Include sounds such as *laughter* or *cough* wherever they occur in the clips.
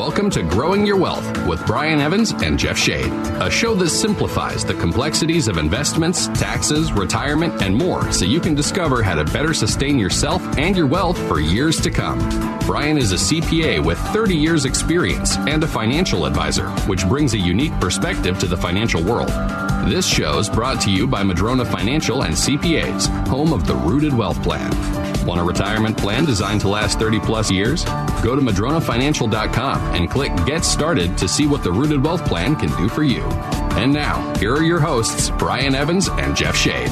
Welcome to Growing Your Wealth with Brian Evans and Jeff Shade, a show that simplifies the complexities of investments, taxes, retirement, and more so you can discover how to better sustain yourself and your wealth for years to come. Brian is a CPA with 30 years' experience and a financial advisor, which brings a unique perspective to the financial world. This show is brought to you by Madrona Financial and CPAs, home of the Rooted Wealth Plan. Want a retirement plan designed to last 30 plus years? Go to madronafinancial.com and click Get Started to see what the Rooted Wealth Plan can do for you. And now, here are your hosts, Brian Evans and Jeff Shade.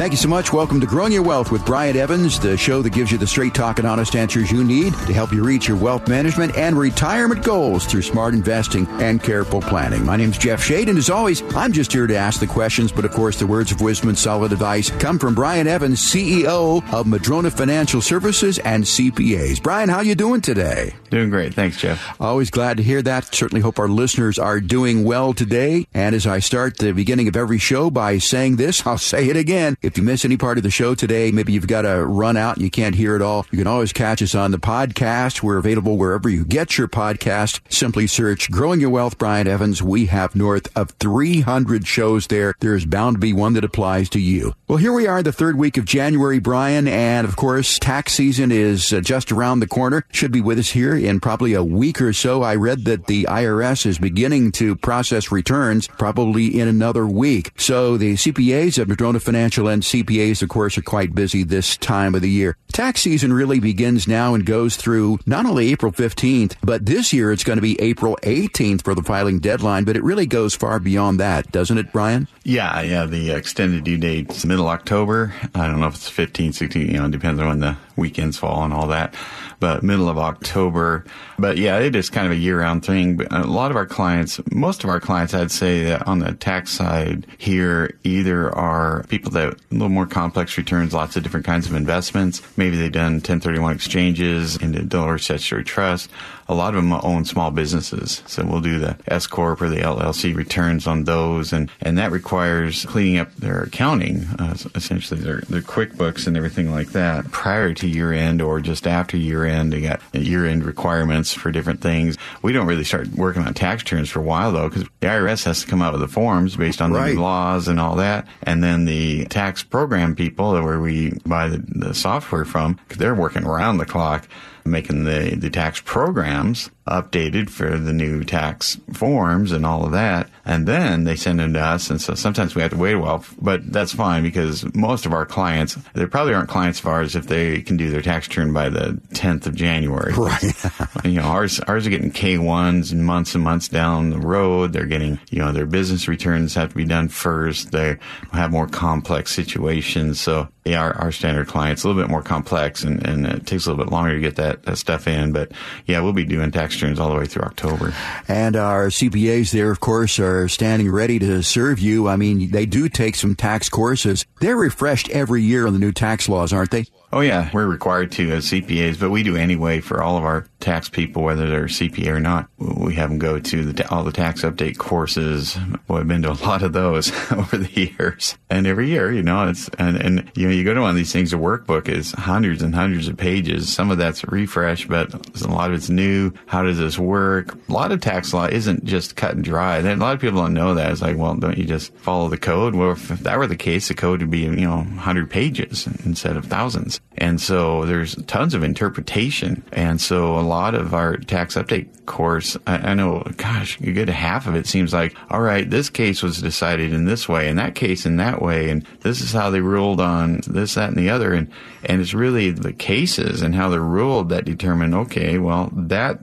Thank you so much. Welcome to Growing Your Wealth with Brian Evans, the show that gives you the straight talk and honest answers you need to help you reach your wealth management and retirement goals through smart investing and careful planning. My name is Jeff Shade, and as always, I'm just here to ask the questions, but of course, the words of wisdom and solid advice come from Brian Evans, CEO of Madrona Financial Services and CPAs. Brian, how you doing today? Doing great. Thanks, Jeff. Always glad to hear that. Certainly hope our listeners are doing well today. And as I start the beginning of every show by saying this, *laughs* I'll say it again. If you miss any part of the show today, maybe you've got to run out and you can't hear it all, you can always catch us on the podcast. We're available wherever you get your podcast. Simply search Growing Your Wealth, Brian Evans. We have north of 300 shows there. There's bound to be one that applies to you. Well, here we are, the third week of January, Brian, and of course, tax season is uh, just around the corner. Should be with us here in probably a week or so. I read that the IRS is beginning to process returns probably in another week. So the CPAs of Madrona Financial and CPAs, of course, are quite busy this time of the year. Tax season really begins now and goes through not only April 15th, but this year it's going to be April 18th for the filing deadline, but it really goes far beyond that, doesn't it, Brian? Yeah, yeah. The extended due date's middle October. I don't know if it's 15, 16, you know, it depends on when the weekends fall and all that but middle of October. But yeah, it is kind of a year round thing. But a lot of our clients, most of our clients, I'd say that on the tax side here, either are people that a little more complex returns, lots of different kinds of investments. Maybe they've done 1031 exchanges into Delaware statutory trust a lot of them own small businesses. So we'll do the S corp or the LLC returns on those, and and that requires cleaning up their accounting, uh, essentially their their QuickBooks and everything like that prior to year end or just after year end. They got year end requirements for different things. We don't really start working on tax returns for a while though, because the IRS has to come out with the forms based on right. the laws and all that, and then the tax program people, where we buy the, the software from, they're working around the clock making the, the tax programs updated for the new tax forms and all of that. And then they send them to us. And so sometimes we have to wait a while, but that's fine because most of our clients, they probably aren't clients of ours if they can do their tax return by the 10th of January. Right. *laughs* you know, ours, ours are getting K1s and months and months down the road. They're getting, you know, their business returns have to be done first. They have more complex situations. So yeah, our, our standard clients a little bit more complex and, and it takes a little bit longer to get that, that stuff in. But yeah, we'll be doing tax returns all the way through October. And our CPAs there, of course, are standing ready to serve you. I mean, they do take some tax courses. They're refreshed every year on the new tax laws, aren't they? Oh yeah, we're required to as CPAs, but we do anyway for all of our tax people, whether they're CPA or not. We have them go to the, all the tax update courses. Boy, I've been to a *laughs* lot of those *laughs* over the years, and every year, you know, it's and and you know, you go to one of these things. The workbook is hundreds and hundreds of pages. Some of that's refresh, but a lot of it's new. How does this work? A lot of tax law isn't just cut and dry. A lot of people don't know that. It's like, well, don't you just follow the code? Well, if that were the case, the code would be you know 100 pages instead of thousands. And so there's tons of interpretation. And so a lot of our tax update course, I, I know, gosh, a good half of it seems like, all right, this case was decided in this way and that case in that way. And this is how they ruled on this, that, and the other. And, and it's really the cases and how they're ruled that determine, okay, well, that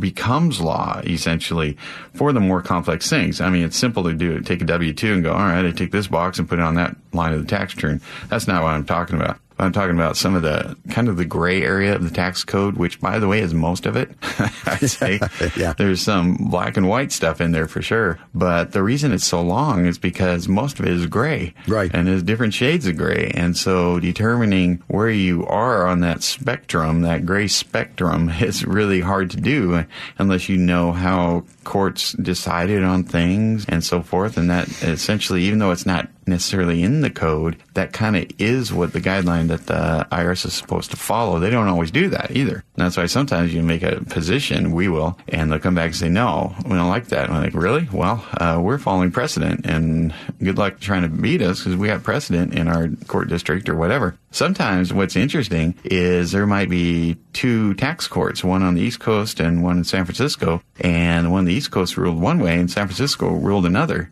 becomes law essentially for the more complex things. I mean, it's simple to do Take a W two and go, all right, I take this box and put it on that line of the tax return. That's not what I'm talking about. I'm talking about some of the kind of the gray area of the tax code, which by the way is most of it. *laughs* I'd *laughs* say yeah. there's some black and white stuff in there for sure. But the reason it's so long is because most of it is gray. Right. And there's different shades of gray. And so determining where you are on that spectrum, that gray spectrum *laughs* is really hard to do unless you know how courts decided on things and so forth. And that essentially, even though it's not necessarily in the code. That kind of is what the guideline that the IRS is supposed to follow. They don't always do that either. And that's why sometimes you make a position, we will, and they'll come back and say, no, we don't like that. And I'm like, really? Well, uh, we're following precedent and good luck trying to beat us because we have precedent in our court district or whatever. Sometimes what's interesting is there might be two tax courts, one on the East Coast and one in San Francisco, and one on the East Coast ruled one way and San Francisco ruled another.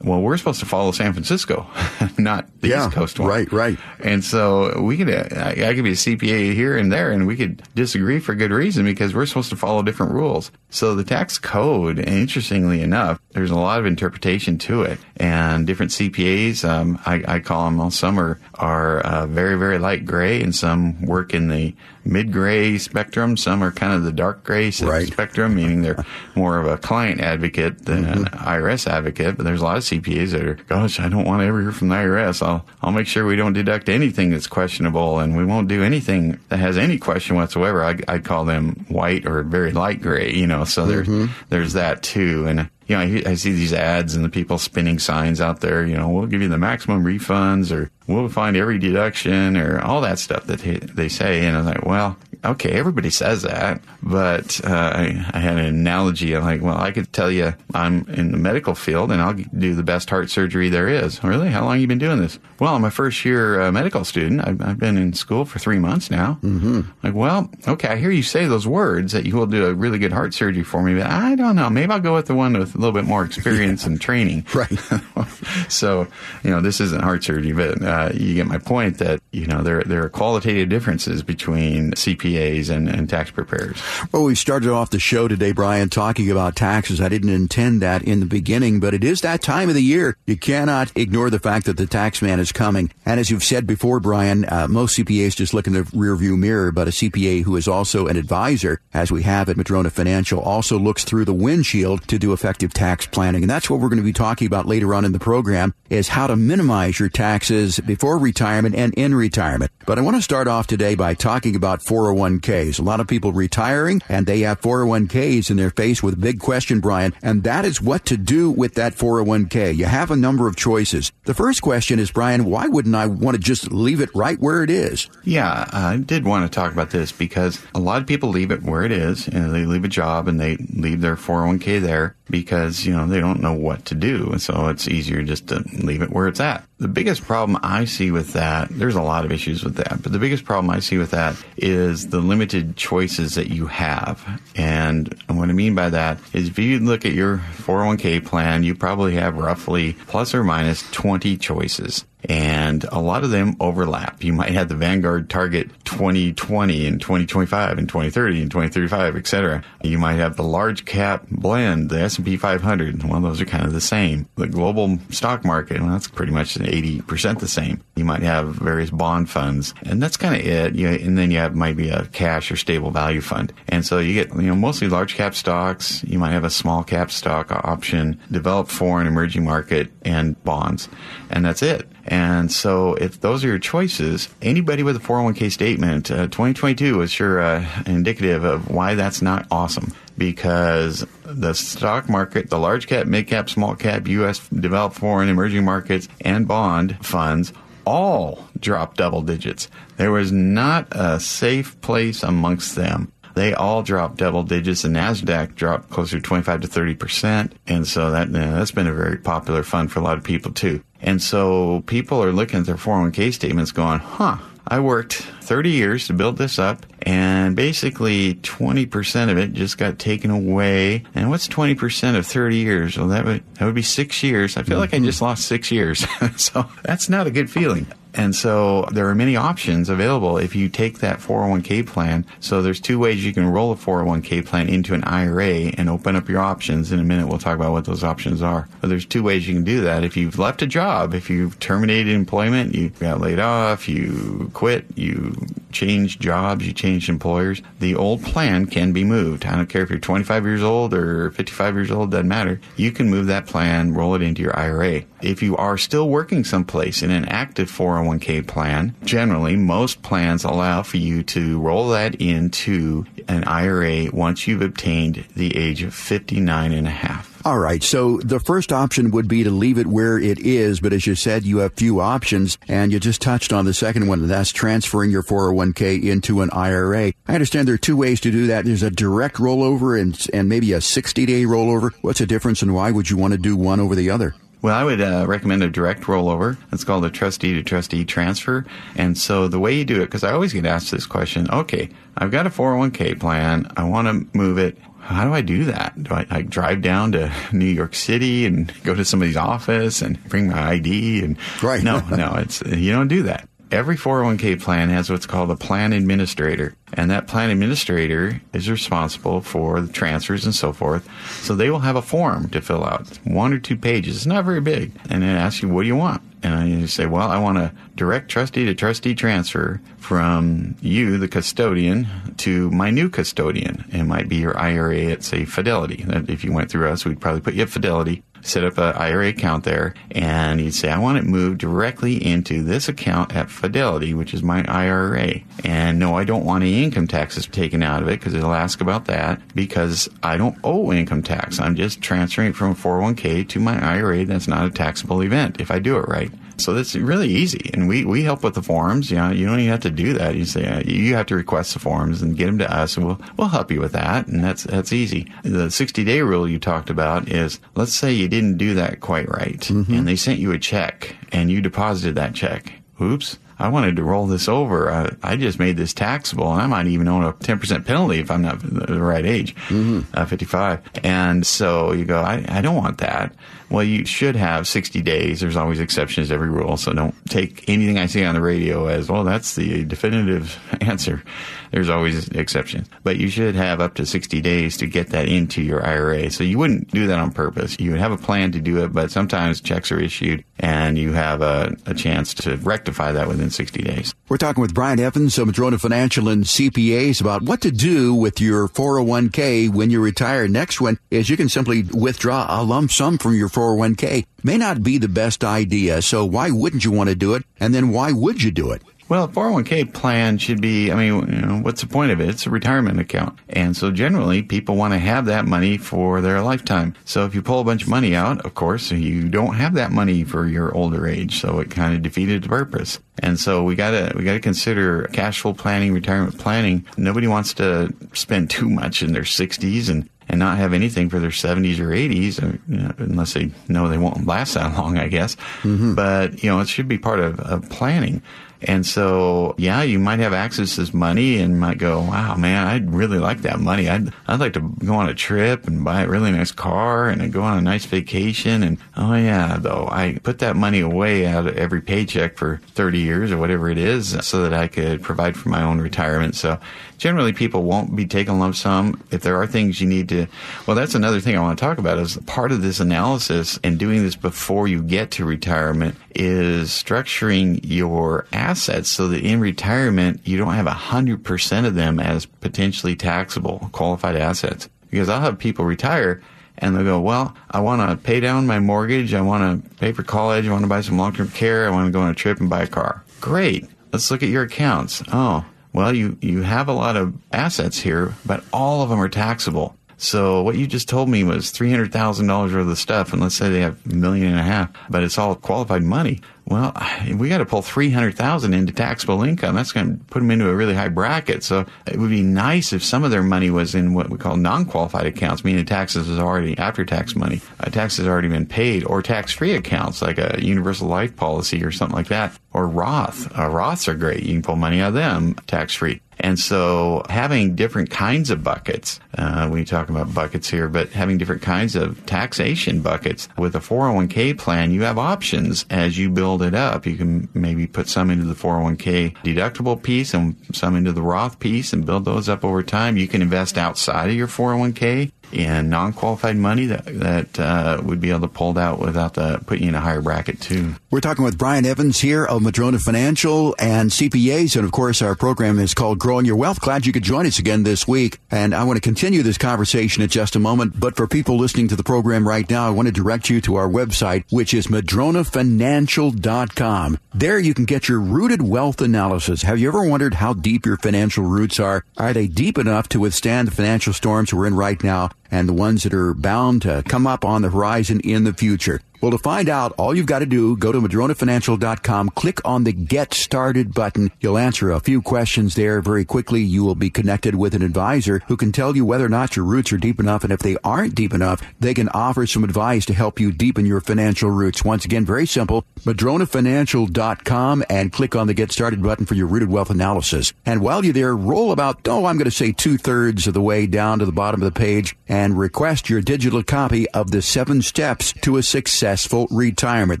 Well, we're supposed to follow San Francisco, *laughs* not the yeah, East Coast one. Right, right. And so we could, I, I could be a CPA here and there, and we could disagree for good reason because we're supposed to follow different rules. So the tax code, interestingly enough, there's a lot of interpretation to it, and different CPAs, um, I, I, call them, all some are are uh, very very light gray, and some work in the mid gray spectrum. Some are kind of the dark gray right. spectrum, meaning they're more of a client advocate than mm-hmm. an IRS advocate. But there's a lot of CPAs that are, gosh, I don't want to ever hear from the IRS. I'll I'll make sure we don't deduct anything that's questionable, and we won't do anything that has any question whatsoever. I, I'd call them white or very light gray. You know, so there's mm-hmm. there's that too, and you know, I, I, see these ads and the people spinning signs out there, you know, we'll give you the maximum refunds or we'll find every deduction or all that stuff that they, they say. And I'm like, well, okay, everybody says that, but uh, I, I, had an analogy. I'm like, well, I could tell you I'm in the medical field and I'll do the best heart surgery there is. Really? How long have you been doing this? Well, I'm a first year uh, medical student. I've, I've, been in school for three months now. Mm-hmm. Like, well, okay, I hear you say those words that you will do a really good heart surgery for me, but I don't know. Maybe I'll go with the one with a little bit more experience and training. *laughs* Right. *laughs* so, you know, this isn't heart surgery, but uh, you get my point that, you know, there, there are qualitative differences between CPAs and, and tax preparers. Well, we started off the show today, Brian, talking about taxes. I didn't intend that in the beginning, but it is that time of the year. You cannot ignore the fact that the tax man is coming. And as you've said before, Brian, uh, most CPAs just look in the rearview mirror, but a CPA who is also an advisor, as we have at Madrona Financial, also looks through the windshield to do effective tax planning. And that's what we're going to be talking about later on in the program is how to minimize your taxes before retirement and in retirement. But I want to start off today by talking about 401ks. A lot of people retiring and they have 401ks and they're faced with a big question, Brian, and that is what to do with that 401k. You have a number of choices. The first question is, Brian, why wouldn't I want to just leave it right where it is? Yeah, I did want to talk about this because a lot of people leave it where it is and they leave a job and they leave their 401k there because, you know, they don't know what to do. And so it's easier just to leave it where it's at. The biggest problem I see with that, there's a lot of issues with that, but the biggest problem I see with that is the limited choices that you have. And what I mean by that is if you look at your 401k plan, you probably have roughly plus or minus 20 choices and a lot of them overlap. You might have the Vanguard target 2020 and 2025 and 2030 and 2035, etc. You might have the large cap blend, the S&P 500. Well, those are kind of the same. The global stock market, well, that's pretty much 80% the same. You might have various bond funds, and that's kind of it. You, and then you have maybe a cash or stable value fund. And so you get, you know, mostly large cap stocks. You might have a small cap stock option, developed foreign emerging market, and bonds. And that's it. And so, if those are your choices, anybody with a 401k statement, uh, 2022 is sure uh, indicative of why that's not awesome. Because the stock market, the large cap, mid cap, small cap, U.S. developed foreign emerging markets, and bond funds all dropped double digits. There was not a safe place amongst them they all dropped double digits. The Nasdaq dropped closer to 25 to 30 percent, and so that that's been a very popular fund for a lot of people too. And so people are looking at their 401k statements, going, "Huh." I worked 30 years to build this up, and basically 20% of it just got taken away. And what's 20% of 30 years? Well, that would, that would be six years. I feel mm-hmm. like I just lost six years. *laughs* so that's not a good feeling. And so there are many options available if you take that 401k plan. So there's two ways you can roll a 401k plan into an IRA and open up your options. In a minute, we'll talk about what those options are. But there's two ways you can do that. If you've left a job, if you've terminated employment, you got laid off, you quit, you changed jobs, you change employers, the old plan can be moved. I don't care if you're 25 years old or 55 years old, doesn't matter. You can move that plan, roll it into your IRA. If you are still working someplace in an active 401k plan, generally most plans allow for you to roll that into an IRA once you've obtained the age of 59 and a half. All right. So the first option would be to leave it where it is. But as you said, you have few options and you just touched on the second one. And that's transferring your 401k into an IRA. I understand there are two ways to do that. There's a direct rollover and, and maybe a 60 day rollover. What's the difference and why would you want to do one over the other? Well, I would uh, recommend a direct rollover. It's called a trustee to trustee transfer. And so the way you do it, because I always get asked this question, okay, I've got a 401k plan. I want to move it. How do I do that? Do I, I drive down to New York City and go to somebody's office and bring my ID? And right. no, no, it's you don't do that every 401k plan has what's called a plan administrator. And that plan administrator is responsible for the transfers and so forth. So they will have a form to fill out, one or two pages. It's not very big. And it asks you, what do you want? And I say, well, I want a direct trustee to trustee transfer from you, the custodian, to my new custodian. It might be your IRA at, say, Fidelity. If you went through us, we'd probably put you at Fidelity set up an IRA account there, and you'd say, I want it moved directly into this account at Fidelity, which is my IRA. And no, I don't want any income taxes taken out of it because it'll ask about that because I don't owe income tax. I'm just transferring it from 401k to my IRA. That's not a taxable event if I do it right. So that's really easy, and we, we help with the forms. You know, you don't even have to do that. You say uh, you have to request the forms and get them to us, and we'll we'll help you with that, and that's that's easy. The 60 day rule you talked about is let's say you didn't do that quite right, mm-hmm. and they sent you a check, and you deposited that check. Oops. I wanted to roll this over. I, I, just made this taxable, and I might even own a 10% penalty if I'm not the right age, mm-hmm. uh, 55. And so you go, I, I don't want that. Well, you should have 60 days. There's always exceptions to every rule. So don't take anything I say on the radio as, well, that's the definitive *laughs* answer. There's always exceptions. But you should have up to 60 days to get that into your IRA. So you wouldn't do that on purpose. You would have a plan to do it, but sometimes checks are issued and you have a, a chance to rectify that within 60 days. We're talking with Brian Evans of Madrona Financial and CPAs about what to do with your 401k when you retire. Next one is you can simply withdraw a lump sum from your 401k may not be the best idea. So why wouldn't you want to do it? And then why would you do it? Well, a 401k plan should be, I mean, you know, what's the point of it? It's a retirement account. And so generally people want to have that money for their lifetime. So if you pull a bunch of money out, of course, you don't have that money for your older age. So it kind of defeated the purpose. And so we gotta, we gotta consider cash flow planning, retirement planning. Nobody wants to spend too much in their 60s and and not have anything for their 70s or 80s, or, you know, unless they know they won't last that long, I guess. Mm-hmm. But, you know, it should be part of, of planning. And so, yeah, you might have access to this money and might go, wow, man, I'd really like that money. I'd, I'd like to go on a trip and buy a really nice car and go on a nice vacation. And oh yeah, though I put that money away out of every paycheck for 30 years or whatever it is so that I could provide for my own retirement. So generally people won't be taking lump sum. If there are things you need to, well, that's another thing I want to talk about is part of this analysis and doing this before you get to retirement is structuring your assets so that in retirement you don't have a hundred percent of them as potentially taxable qualified assets. Because I'll have people retire and they'll go, well, I want to pay down my mortgage. I want to pay for college. I want to buy some long-term care. I want to go on a trip and buy a car. Great. Let's look at your accounts. Oh, well, you, you have a lot of assets here, but all of them are taxable. So what you just told me was $300,000 worth of stuff, and let's say they have a million and a half, but it's all qualified money. Well, we got to pull 300,000 into taxable income. That's going to put them into a really high bracket. So it would be nice if some of their money was in what we call non-qualified accounts, meaning taxes is already after tax money. Uh, taxes already been paid or tax-free accounts like a universal life policy or something like that or Roth. Uh, Roths are great. You can pull money out of them tax-free. And so having different kinds of buckets, uh, we talk about buckets here, but having different kinds of taxation buckets with a 401k plan, you have options as you build it up. You can maybe put some into the 401k deductible piece and some into the Roth piece and build those up over time. You can invest outside of your 401k and non-qualified money that that uh, would be able to pulled out without the putting you in a higher bracket too. We're talking with Brian Evans here of Madrona Financial and CPAs, and of course our program is called Growing Your Wealth. Glad you could join us again this week, and I want to continue this conversation in just a moment. But for people listening to the program right now, I want to direct you to our website, which is madronafinancial.com. There you can get your rooted wealth analysis. Have you ever wondered how deep your financial roots are? Are they deep enough to withstand the financial storms we're in right now? And the ones that are bound to come up on the horizon in the future. Well, to find out, all you've got to do, go to madronafinancial.com, click on the Get Started button. You'll answer a few questions there very quickly. You will be connected with an advisor who can tell you whether or not your roots are deep enough. And if they aren't deep enough, they can offer some advice to help you deepen your financial roots. Once again, very simple, madronafinancial.com and click on the Get Started button for your rooted wealth analysis. And while you're there, roll about, oh, I'm going to say two thirds of the way down to the bottom of the page and request your digital copy of the seven steps to a success Successful Retirement.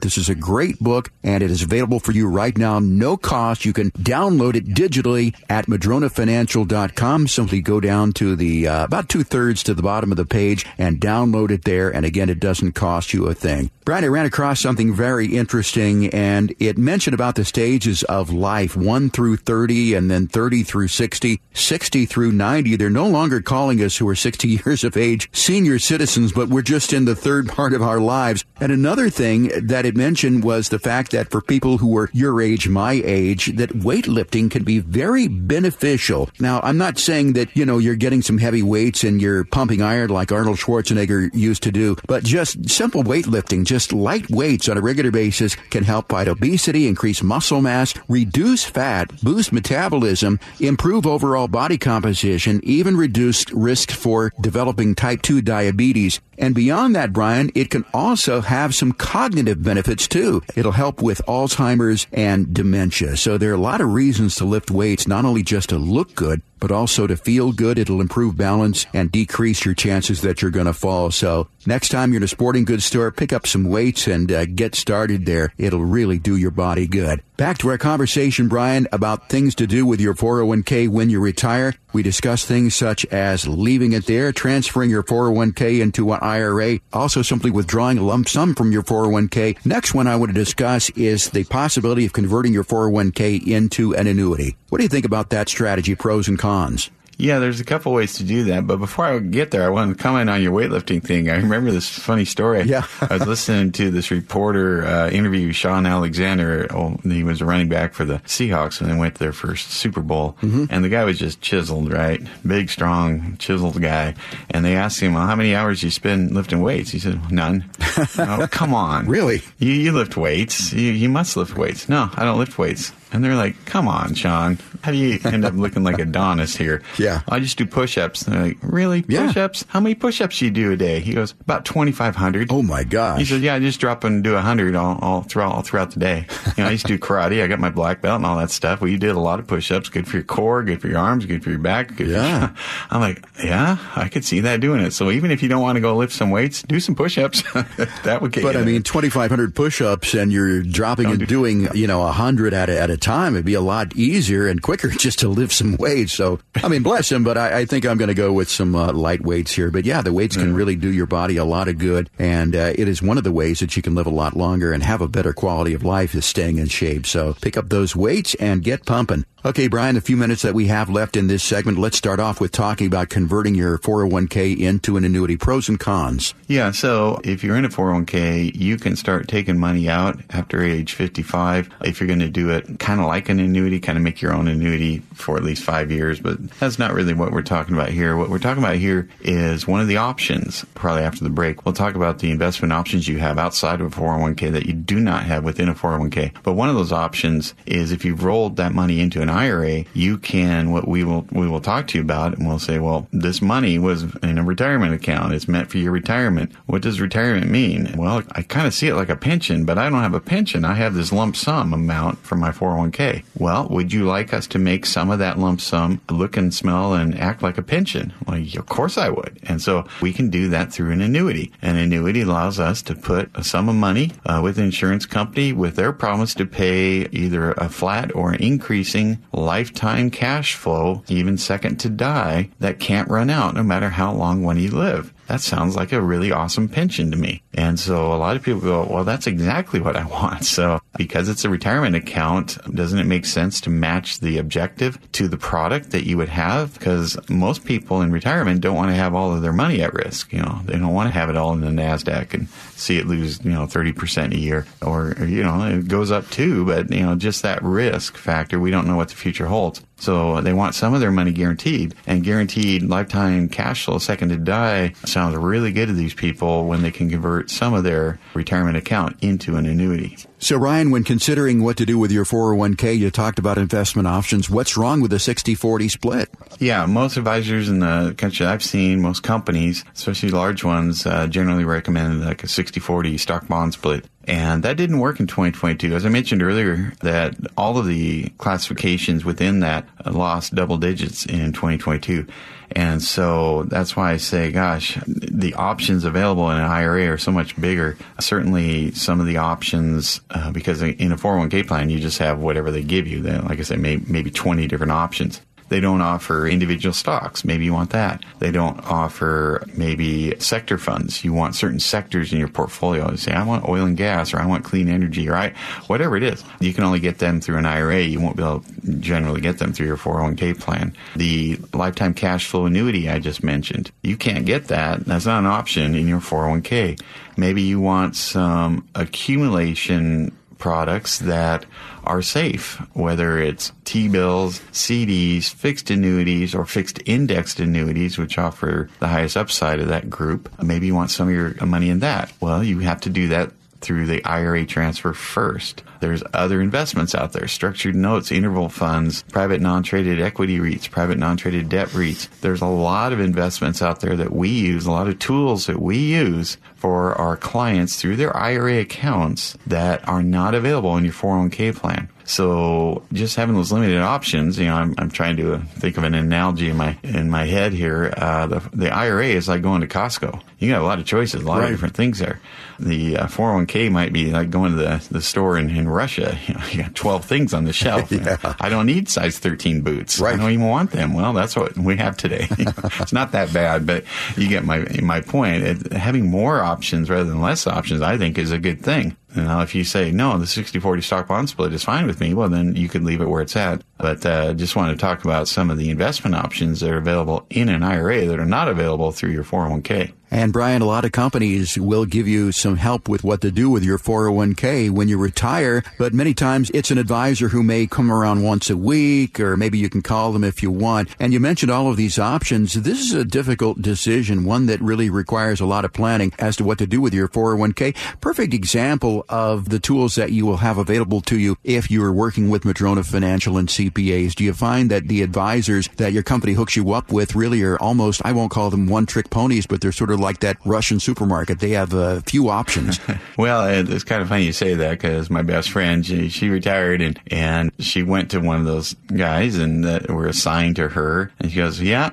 This is a great book and it is available for you right now, no cost. You can download it digitally at madronafinancial.com. Simply go down to the uh, about two thirds to the bottom of the page and download it there. And again, it doesn't cost you a thing. Brian, I ran across something very interesting and it mentioned about the stages of life, 1 through 30 and then 30 through 60, 60 through 90. They're no longer calling us who are 60 *laughs* years of age senior citizens, but we're just in the third part of our lives. And another thing that it mentioned was the fact that for people who were your age, my age, that weightlifting can be very beneficial. Now, I'm not saying that, you know, you're getting some heavy weights and you're pumping iron like Arnold Schwarzenegger used to do, but just simple weightlifting, just light weights on a regular basis can help fight obesity, increase muscle mass, reduce fat, boost metabolism, improve overall body composition, even reduce risk for developing type 2 diabetes. And beyond that, Brian, it can also have some cognitive benefits too. It'll help with Alzheimer's and dementia. So there are a lot of reasons to lift weights, not only just to look good, but also to feel good. It'll improve balance and decrease your chances that you're going to fall. So next time you're in a sporting goods store, pick up some weights and uh, get started there. It'll really do your body good. Back to our conversation, Brian, about things to do with your 401k when you retire. We discussed things such as leaving it there, transferring your 401k into an IRA, also simply withdrawing a lump sum from your 401k. Next one I want to discuss is the possibility of converting your 401k into an annuity. What do you think about that strategy, pros and cons? Yeah, there's a couple ways to do that. But before I get there, I want to comment on your weightlifting thing. I remember this funny story. Yeah. *laughs* I was listening to this reporter uh, interview Shaun Alexander. Oh, he was a running back for the Seahawks when they went to their first Super Bowl. Mm-hmm. And the guy was just chiseled, right? Big, strong, chiseled guy. And they asked him, well, how many hours you spend lifting weights? He said, none. *laughs* oh, come on. Really? You, you lift weights. You, you must lift weights. No, I don't lift weights. And they're like, come on, Shaun. How do you end up looking like Adonis here? *laughs* Yeah. I just do push ups. And they're like, really? Yeah. Push ups? How many push ups do you do a day? He goes, about 2,500. Oh my gosh. He says, yeah, I just drop and do 100 all, all, throughout, all throughout the day. You know, I used to do karate. I got my black belt and all that stuff. Well, you did a lot of push ups. Good for your core, good for your arms, good for your back. Good yeah. For, *laughs* I'm like, yeah, I could see that doing it. So even if you don't want to go lift some weights, do some push ups. *laughs* that would get But I mean, 2,500 push ups and you're dropping don't and do, doing, you know, 100 at a, at a time. It'd be a lot easier and quicker *laughs* just to lift some weights. So, I mean, bless him, but I, I think I'm going to go with some uh, light weights here. But yeah, the weights can really do your body a lot of good. And uh, it is one of the ways that you can live a lot longer and have a better quality of life is staying in shape. So pick up those weights and get pumping. Okay, Brian, the few minutes that we have left in this segment, let's start off with talking about converting your 401k into an annuity. Pros and cons. Yeah, so if you're in a 401k, you can start taking money out after age 55 if you're going to do it kind of like an annuity, kind of make your own annuity for at least five years. But that's not really what we're talking about here. What we're talking about here is one of the options, probably after the break. We'll talk about the investment options you have outside of a 401k that you do not have within a 401k. But one of those options is if you've rolled that money into an IRA, you can what we will we will talk to you about, and we'll say, well, this money was in a retirement account. It's meant for your retirement. What does retirement mean? Well, I kind of see it like a pension, but I don't have a pension. I have this lump sum amount from my 401k. Well, would you like us to make some of that lump sum look and smell and act like a pension? Well, of course I would. And so we can do that through an annuity. An annuity allows us to put a sum of money uh, with an insurance company with their promise to pay either a flat or an increasing lifetime cash flow, even second to die, that can't run out no matter how long when you live that sounds like a really awesome pension to me. And so a lot of people go, well, that's exactly what I *laughs* want. So because it's a retirement account, doesn't it make sense to match the objective to the product that you would have? Because most people in retirement don't want to have all of their money at risk. You know, they don't want to have it all in the NASDAQ and see it lose, you know, 30% a year or, you know, it goes up too, but, you know, just that risk factor, we don't know what the future holds. So they want some of their money guaranteed and guaranteed lifetime cash flow second to die sounds really good to these people when they can convert some of their retirement account into an annuity. So, Brian, when considering what to do with your 401k, you talked about investment options. What's wrong with the 60 40 split? Yeah, most advisors in the country I've seen, most companies, especially large ones, uh, generally recommend like a 60 40 stock bond split. And that didn't work in 2022. As I mentioned earlier, that all of the classifications within that lost double digits in 2022. And so that's why I say, gosh, the options available in an IRA are so much bigger. Certainly, some of the options, uh, because in a 401k plan, you just have whatever they give you. Then, like I said, may, maybe 20 different options. They don't offer individual stocks. Maybe you want that. They don't offer maybe sector funds. You want certain sectors in your portfolio. You say, I want oil and gas or I want clean energy or I, whatever it is. You can only get them through an IRA. You won't be able to generally get them through your 401k plan. The lifetime cash flow annuity I just mentioned, you can't get that. That's not an option in your 401k. Maybe you want some accumulation products that are safe, whether it's T-bills, CDs, fixed annuities, or fixed indexed annuities, which offer the highest upside of that group. Maybe you want some of your money in that. Well, you have to do that through the IRA transfer first. There's other investments out there, structured notes, interval funds, private non-traded equity REITs, private non-traded debt REITs. There's a lot of investments out there that we use, a lot of tools that we use for our clients through their IRA accounts that are not available in your 401k plan. So just having those limited options, you know, I'm, I'm trying to think of an analogy in my in my head here. Uh, the the IRA is like going to Costco. You got a lot of choices, a lot right. of different things there. The uh, 401k might be like going to the, the store in, in Russia. *laughs* You, know, you got 12 things on the shelf. *laughs* yeah. I don't need size 13 boots. Right. I don't even want them. Well, that's what we have today. *laughs* it's not that bad, but you get my my point. It, having more options rather than less options, I think, is a good thing. Now, if you say, no, the 60-40 stock bond split is fine with me, well, then you can leave it where it's at. But uh, just want to talk about some of the investment options that are available in an IRA that are not available through your 401k. And Brian, a lot of companies will give you some help with what to do with your 401k when you retire, but many times it's an advisor who may come around once a week, or maybe you can call them if you want. And you mentioned all of these options. This is a difficult decision, one that really requires a lot of planning as to what to do with your 401k. Perfect example of the tools that you will have available to you if you are working with Madrona Financial and CPAs. Do you find that the advisors that your company hooks you up with really are almost, I won't call them one trick ponies, but they're sort of like that Russian supermarket. They have a few options. *laughs* well, it's kind of funny you say that because my best friend, she, she, retired and, and she went to one of those guys and that were assigned to her. And she goes, yeah,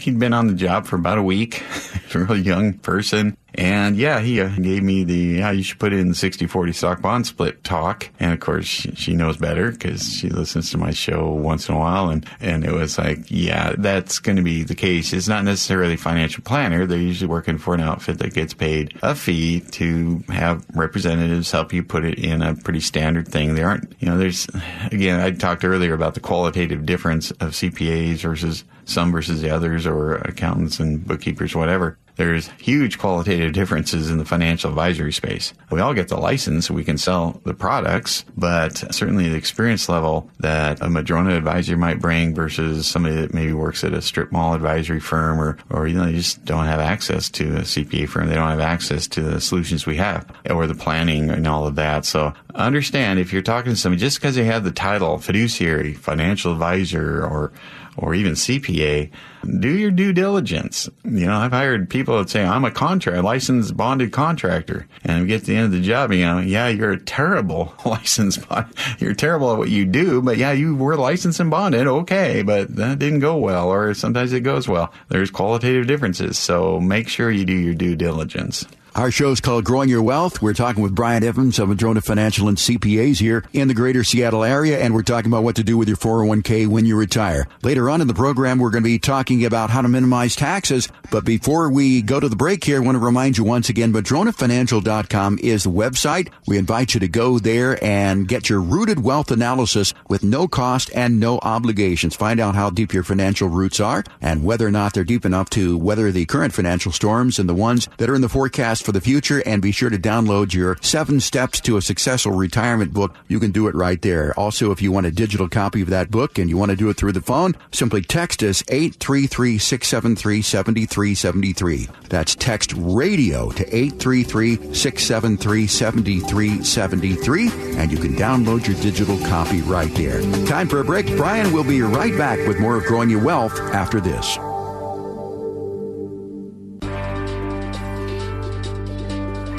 he'd been on the job for about a week. *laughs* a really young person. And yeah, he uh, gave me the, yeah, you should put in the 60 40 stock bond split talk. And of course, she, she knows better because she listens to my show once in a while. And, and it was like, yeah, that's going to be the case. It's not necessarily financial planner. They're usually working for an outfit that gets paid a fee to have representatives help you put it in a pretty standard thing. There aren't, you know, there's, again, I talked earlier about the qualitative difference of CPAs versus some versus the others or accountants and bookkeepers, whatever. There's huge qualitative differences in the financial advisory space. We all get the license, we can sell the products, but certainly the experience level that a Madrona advisor might bring versus somebody that maybe works at a strip mall advisory firm or, or, you know, they just don't have access to a CPA firm. They don't have access to the solutions we have or the planning and all of that. So understand if you're talking to somebody, just because they have the title fiduciary, financial advisor, or or even CPA, do your due diligence. You know, I've hired people that say, I'm a contract, licensed bonded contractor. And we get to the end of the job, you know, yeah, you're a terrible *laughs* licensed bond. You're terrible at what you do, but yeah, you were licensed and bonded. Okay. But that didn't go well, or sometimes it goes well. There's qualitative differences. So make sure you do your due diligence. Our show is called Growing Your Wealth. We're talking with Brian Evans of Madrona Financial and CPAs here in the greater Seattle area, and we're talking about what to do with your 401k when you retire. Later on in the program, we're going to be talking about how to minimize taxes. But before we go to the break here, I want to remind you once again, MadronaFinancial.com is the website. We invite you to go there and get your rooted wealth analysis with no cost and no obligations. Find out how deep your financial roots are and whether or not they're deep enough to weather the current financial storms and the ones that are in the forecast for the future and be sure to download your seven steps to a successful retirement book. You can do it right there. Also, if you want a digital copy of that book and you want to do it through the phone, simply text us 833-673-7373. That's text radio to 833-673-7373 and you can download your digital copy right there. Time for a break. Brian will be right back with more of Growing Your Wealth after this.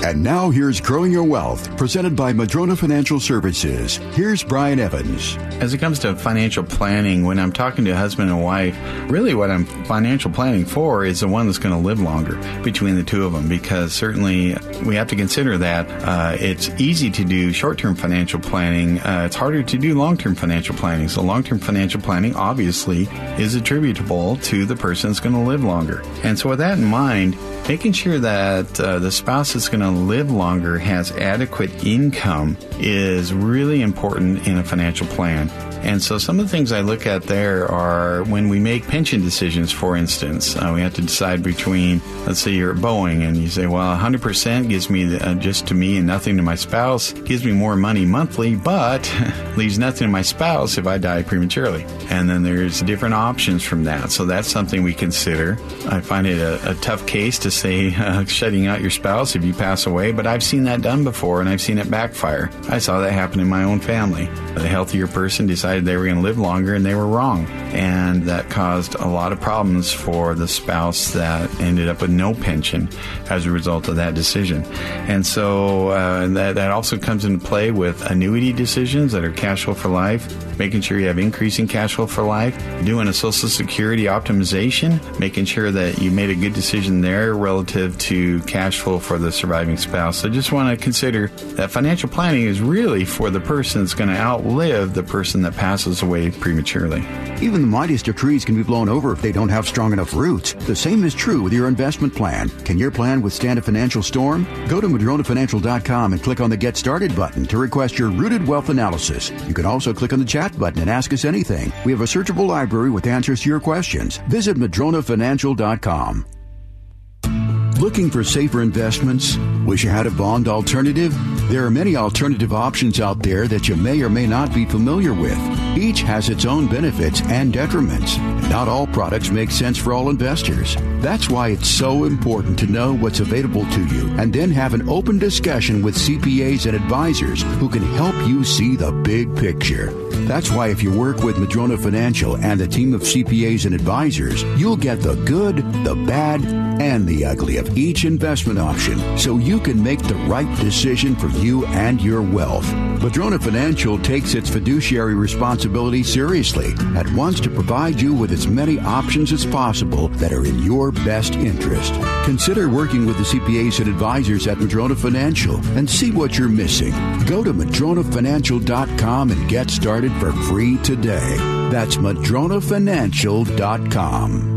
And now here's Growing Your Wealth, presented by Madrona Financial Services. Here's Brian Evans. As it comes to financial planning, when I'm talking to a husband and wife, really what I'm financial planning for is the one that's going to live longer between the two of them, because certainly we have to consider that uh, it's easy to do short-term financial planning. Uh, it's harder to do long-term financial planning. So long-term financial planning obviously is attributable to the person that's going to live longer. And so with that in mind, making sure that uh, the spouse that's going to live longer has adequate income is really important in a financial plan. And so some of the things I look at there are when we make pension decisions, for instance, uh, we have to decide between, let's say you're at Boeing and you say, well, 100% gives me the, uh, just to me and nothing to my spouse, gives me more money monthly, but *laughs* leaves nothing to my spouse if I die prematurely. And then there's different options from that. So that's something we consider. I find it a, a tough case to say *laughs* uh, shutting out your spouse if you pass away, but I've seen that done before and I've seen it backfire. I saw that happen in my own family. The healthier person decided they were going to live longer and they were wrong. And that caused a lot of problems for the spouse that ended up with no pension as a result of that decision. And so uh, that, that also comes into play with annuity decisions that are cash flow for life, making sure you have increasing cash flow for life, doing a social security optimization, making sure that you made a good decision there relative to cash flow for the surviving spouse. So just want to consider that financial planning is really for the person that's going to outlive the person that passes away prematurely. Even the mightiest of trees can be blown over if they don't have strong enough roots. The same is true with your investment plan. Can your plan withstand a financial storm? Go to MadronaFinancial.com and click on the Get Started button to request your rooted wealth analysis. You can also click on the chat button and ask us anything. We have a searchable library with answers to your questions. Visit MadronaFinancial.com. Looking for safer investments? Wish you had a bond alternative? There are many alternative options out there that you may or may not be familiar with. Each has its own benefits and detriments. Not all products make sense for all investors. That's why it's so important to know what's available to you and then have an open discussion with CPAs and advisors who can help you see the big picture. That's why if you work with Madrona Financial and the team of CPAs and advisors, you'll get the good, the bad, and the ugly of each investment option so you can make the right decision for you and your wealth. Madrona Financial takes its fiduciary responsibility seriously and wants to provide you with as many options as possible that are in your best interest. Consider working with the CPAs and advisors at Madrona Financial and see what you're missing. Go to madronafinancial.com and get started for free today. That's madronafinancial.com.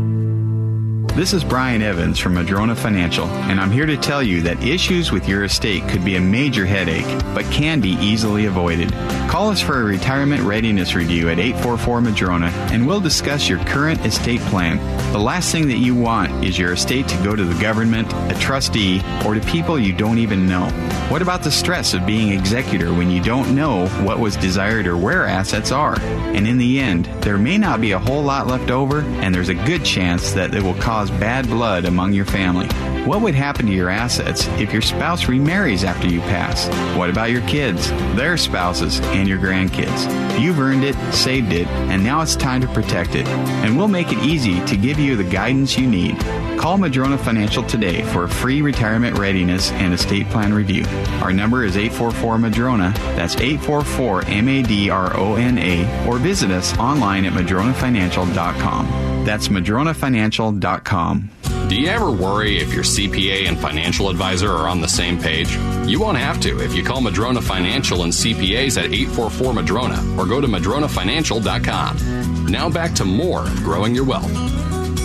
This is Brian Evans from Madrona Financial, and I'm here to tell you that issues with your estate could be a major headache, but can be easily avoided. Call us for a retirement readiness review at 844 Madrona, and we'll discuss your current estate plan. The last thing that you want is your estate to go to the government, a trustee, or to people you don't even know. What about the stress of being executor when you don't know what was desired or where assets are? And in the end, there may not be a whole lot left over, and there's a good chance that it will cause bad blood among your family. What would happen to your assets if your spouse remarries after you pass? What about your kids, their spouses, and your grandkids? You've earned it, saved it, and now it's time to protect it. And we'll make it easy to give you the guidance you need. Call Madrona Financial today for a free retirement readiness and estate plan review. Our number is 844 Madrona. That's 844 M A D R O N A, or visit us online at madronafinancial.com. That's madronafinancial.com. Do you ever worry if your CPA and financial advisor are on the same page? You won't have to if you call Madrona Financial and CPAs at 844 Madrona or go to madronafinancial.com. Now back to more of growing your wealth.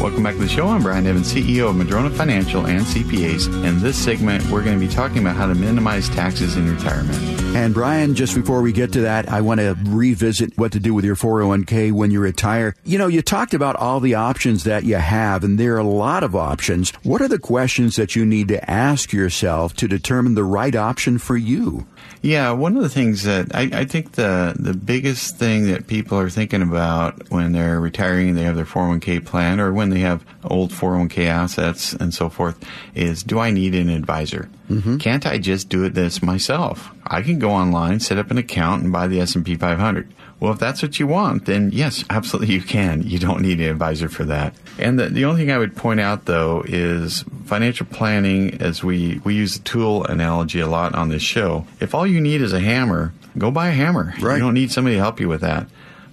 Welcome back to the show. I'm Brian Evans, CEO of Madrona Financial and CPAs. In this segment, we're going to be talking about how to minimize taxes in retirement. And Brian, just before we get to that, I want to revisit what to do with your 401k when you retire. You know, you talked about all the options that you have, and there are a lot of options. What are the questions that you need to ask yourself to determine the right option for you? Yeah, one of the things that I, I, think the the biggest thing that people are thinking about when they're retiring, they have their 401k plan, or when they have old 401k assets and so forth, is do I need an advisor? Mm-hmm. Can't I just do it this myself? I can go online, set up an account, and buy the S&P 500. Well, if that's what you want, then yes, absolutely you can. You don't need an advisor for that. And the, the only thing I would point out though is financial planning as we, we use the tool analogy a lot on this show. If all you need is a hammer, go buy a hammer. Right. You don't need somebody to help you with that.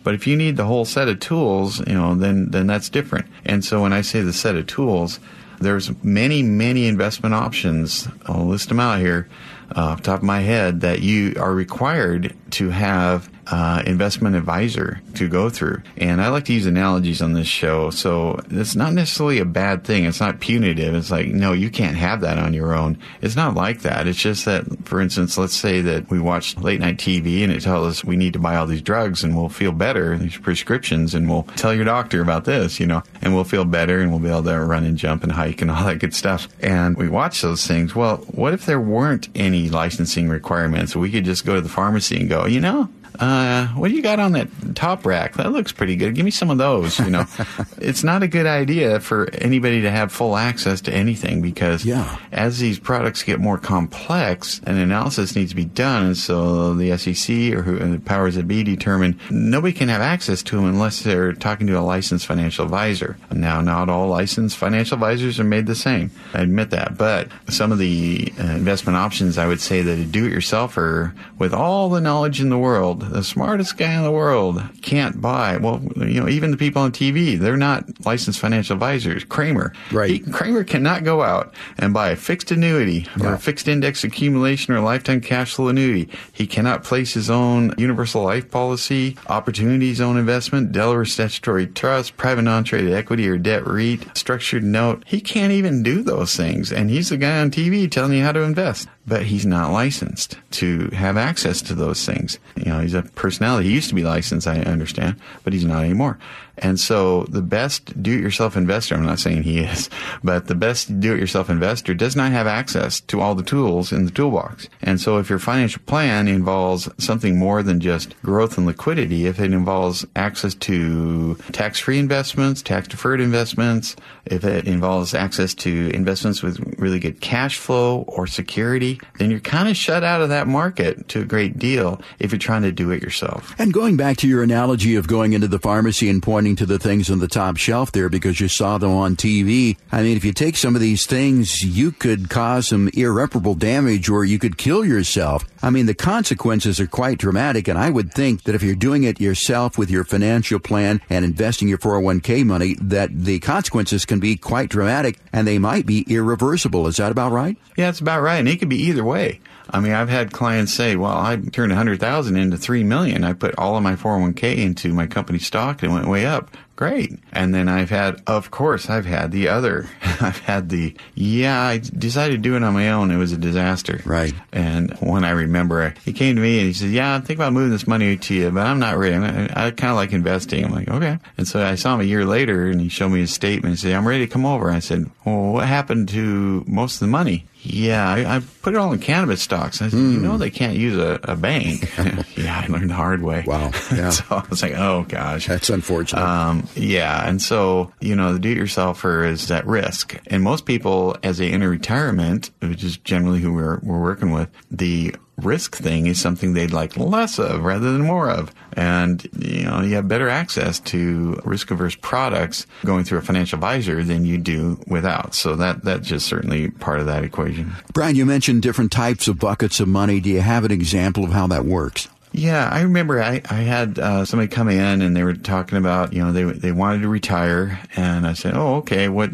But if you need the whole set of tools, you know, then then that's different. And so when I say the set of tools, there's many many investment options. I'll list them out here uh, off the top of my head that you are required to have uh, investment advisor to go through. And I like to use analogies on this show. So it's not necessarily a bad thing. It's not punitive. It's like, no, you can't have that on your own. It's not like that. It's just that, for instance, let's say that we watch late night TV and it tells us we need to buy all these drugs and we'll feel better, these prescriptions, and we'll tell your doctor about this, you know, and we'll feel better and we'll be able to run and jump and hike and all that good stuff. And we watch those things. Well, what if there weren't any licensing requirements? We could just go to the pharmacy and go, you know, uh, what do you got on that top rack? That looks pretty good. Give me some of those. You know, *laughs* it's not a good idea for anybody to have full access to anything because yeah. as these products get more complex, an analysis needs to be done. And so the SEC or who, the powers that be determine nobody can have access to them unless they're talking to a licensed financial advisor. Now, not all licensed financial advisors are made the same. I admit that. But some of the uh, investment options, I would say that a do-it-yourselfer with all the knowledge in the world the smartest guy in the world can't buy. Well, you know, even the people on TV, they're not licensed financial advisors. Cramer, right? He, Cramer cannot go out and buy a fixed annuity or a fixed index accumulation or a lifetime cash flow annuity. He cannot place his own universal life policy, opportunity zone investment, Delaware statutory trust, private non-traded equity or debt REIT, structured note. He can't even do those things, and he's the guy on TV telling you how to invest but he's not licensed to have access to those things. You know, he's a personality. He used to be licensed, I understand, but he's not anymore. And so the best do-it-yourself investor, I'm not saying he is, *laughs* but the best do-it-yourself investor does not have access to all the tools in the toolbox. And so if your financial plan involves something more than just growth and liquidity, if it involves access to tax-free investments, tax-deferred investments, if it involves access to investments with really good cash flow or security, then you're kind of shut out of that market to a great deal if you're trying to do it yourself. And going back to your analogy of going into the pharmacy and pointing to the things on the top shelf there because you saw them on TV. I mean, if you take some of these things, you could cause some irreparable damage or you could kill yourself. I mean, the consequences are quite dramatic. And I would think that if you're doing it yourself with your financial plan and investing your 401k money, that the consequences can be quite dramatic and they might be irreversible. Is that about right? Yeah, it's about right. And it could be either way. I mean, I've had clients say, "Well, I turned a hundred thousand into three million. I put all of my 401k into my company stock and it went way up." Great. And then I've had, of course, I've had the other. *laughs* I've had the, yeah, I decided to do it on my own. It was a disaster. Right. And when I remember, he came to me and he said, yeah, I'm thinking about moving this money to you, but I'm not ready. I, I kind of like investing. I'm like, okay. And so I saw him a year later and he showed me his statement and said, I'm ready to come over. I said, well, what happened to most of the money? Yeah, I, I, put it all in cannabis stocks. I said, mm. you know, they can't use a, a bank. *laughs* yeah, I learned the hard way. Wow. *laughs* Yeah. so I was like, oh gosh, that's unfortunate. Um, yeah, and so you know, the do-it-yourselfer is at risk, and most people, as they enter retirement, which is generally who we're we're working with, the risk thing is something they'd like less of rather than more of. And, you know, you have better access to risk averse products going through a financial advisor than you do without. So that, that's just certainly part of that equation. Brian, you mentioned different types of buckets of money. Do you have an example of how that works? Yeah, I remember I, I had uh, somebody come in and they were talking about, you know, they, they wanted to retire. And I said, Oh, okay. What,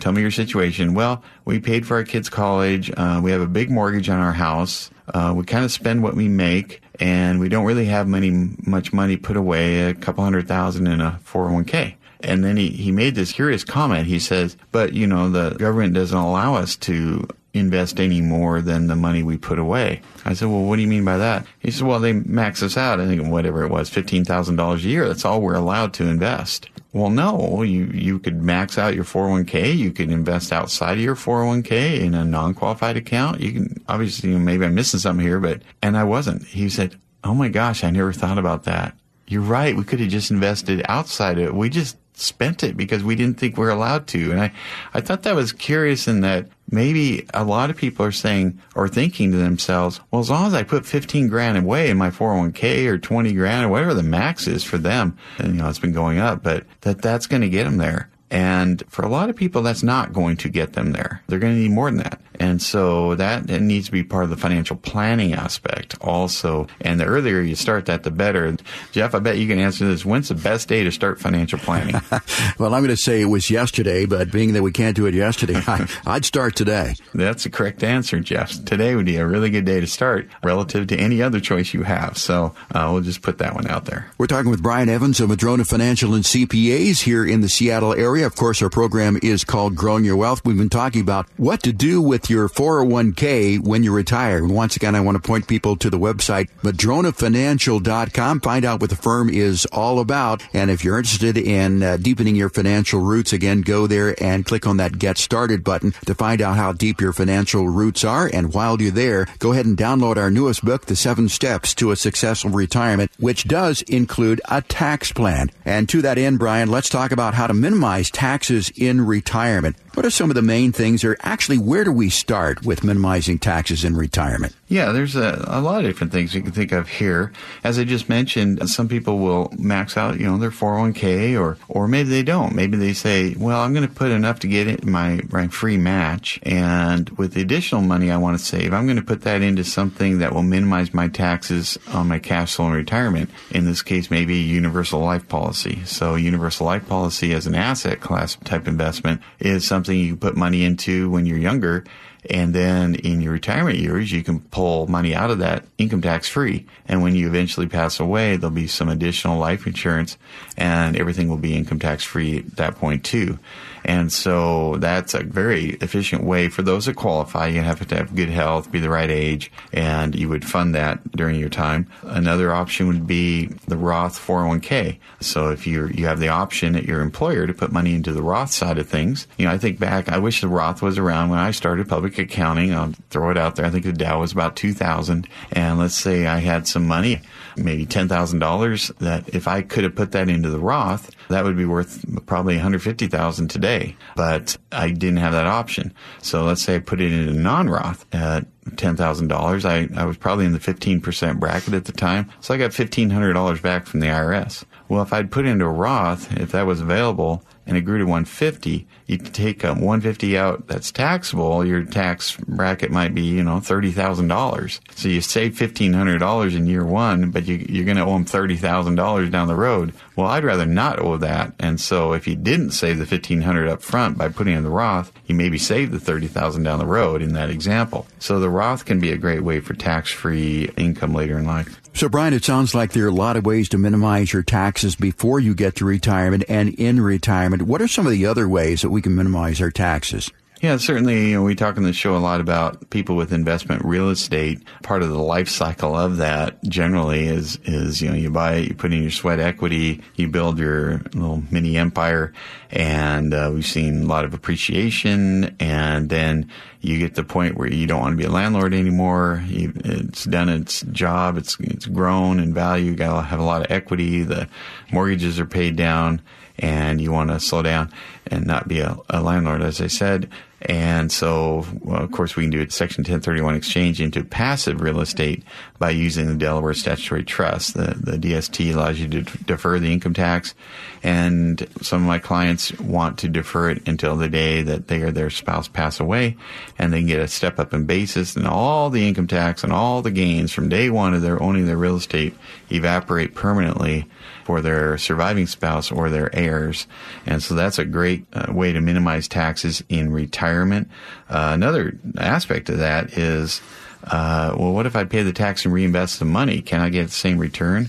tell me your situation. Well, we paid for our kids' college. Uh, we have a big mortgage on our house. Uh, we kind of spend what we make and we don't really have many, much money put away, a couple hundred thousand in a 401k. And then he, he made this curious comment. He says, but you know, the government doesn't allow us to invest any more than the money we put away. I said, well, what do you mean by that? He said, well, they max us out. I think whatever it was, $15,000 a year. That's all we're allowed to invest. Well, no, you, you could max out your 401k. You could invest outside of your 401k in a non-qualified account. You can, obviously, maybe I'm missing something here, but, and I wasn't. He said, oh my gosh, I never thought about that. You're right. We could have just invested outside of it. We just spent it because we didn't think we are allowed to. And I, I thought that was curious in that maybe a lot of people are saying or thinking to themselves, well, as long as I put 15 grand away in my 401k or 20 grand or whatever the max is for them, and you know, it's been going up, but that that's going to get them there. And for a lot of people, that's not going to get them there. They're going to need more than that. And so that needs to be part of the financial planning aspect also. And the earlier you start that, the better. Jeff, I bet you can answer this. When's the best day to start financial planning? *laughs* well, I'm going to say it was yesterday, but being that we can't do it yesterday, *laughs* I, would start today. That's the correct answer, Jeff. Today would be a really good day to start relative to any other choice you have. So uh, we'll just put that one out there. We're talking with Brian Evans of Madrona Financial and CPAs here in the Seattle area. Of course, our program is called Growing Your Wealth. We've been talking about what to do with your 401k when you retire. Once again, I want to point people to the website, madronafinancial.com. Find out what the firm is all about. And if you're interested in uh, deepening your financial roots, again, go there and click on that Get Started button to find out how deep your financial roots are. And while you're there, go ahead and download our newest book, The Seven Steps to a Successful Retirement, which does include a tax plan. And to that end, Brian, let's talk about how to minimize taxes in retirement. What are some of the main things, or actually, where do we start with minimizing taxes in retirement? Yeah, there's a, a lot of different things you can think of here. As I just mentioned, some people will max out, you know, their 401k, or or maybe they don't. Maybe they say, well, I'm going to put enough to get my my free match, and with the additional money I want to save, I'm going to put that into something that will minimize my taxes on my cash flow in retirement. In this case, maybe a universal life policy. So, universal life policy as an asset class type investment is something you put money into when you're younger. And then in your retirement years, you can pull money out of that income tax free. And when you eventually pass away, there'll be some additional life insurance and everything will be income tax free at that point too. And so that's a very efficient way for those that qualify. You have to have good health, be the right age, and you would fund that during your time. Another option would be the Roth 401k. So if you you have the option at your employer to put money into the Roth side of things, you know, I think back, I wish the Roth was around when I started public accounting. I'll throw it out there. I think the Dow was about 2000. And let's say I had some money maybe $10,000 that if I could have put that into the Roth, that would be worth probably 150,000 today. But I didn't have that option. So let's say I put it into non-Roth at $10,000. I, I was probably in the 15% bracket at the time. So I got $1,500 back from the IRS. Well, if I'd put into a Roth, if that was available, and it grew to 150, you take um, 150 out that's taxable, your tax bracket might be, you know, $30,000. So you save $1,500 in year one, but you, you're going to owe them $30,000 down the road. Well, I'd rather not owe that. And so if you didn't save the 1500 up front by putting in the Roth, you maybe save the 30,000 down the road in that example. So the Roth can be a great way for tax-free income later in life. So, Brian, it sounds like there are a lot of ways to minimize your taxes before you get to retirement and in retirement. What are some of the other ways that we can minimize our taxes? Yeah, certainly. You know, we talk in the show a lot about people with investment real estate. Part of the life cycle of that generally is, is, you know, you buy it, you put in your sweat equity, you build your little mini empire, and uh, we've seen a lot of appreciation, and then you get to the point where you don't want to be a landlord anymore. You, it's done its job. It's, it's grown in value. You got to have a lot of equity. The mortgages are paid down and you want to slow down and not be a, a landlord, as I said. And so, well, of course, we can do a Section 1031 exchange into passive real estate by using the Delaware Statutory Trust. The, the DST allows you to defer the income tax. And some of my clients want to defer it until the day that they or their spouse pass away and they can get a step up in basis and all the income tax and all the gains from day one of their owning their real estate evaporate permanently for their surviving spouse or their heirs. And so that's a great uh, way to minimize taxes in retirement. Uh, another aspect of that is, uh, well, what if I pay the tax and reinvest the money? Can I get the same return?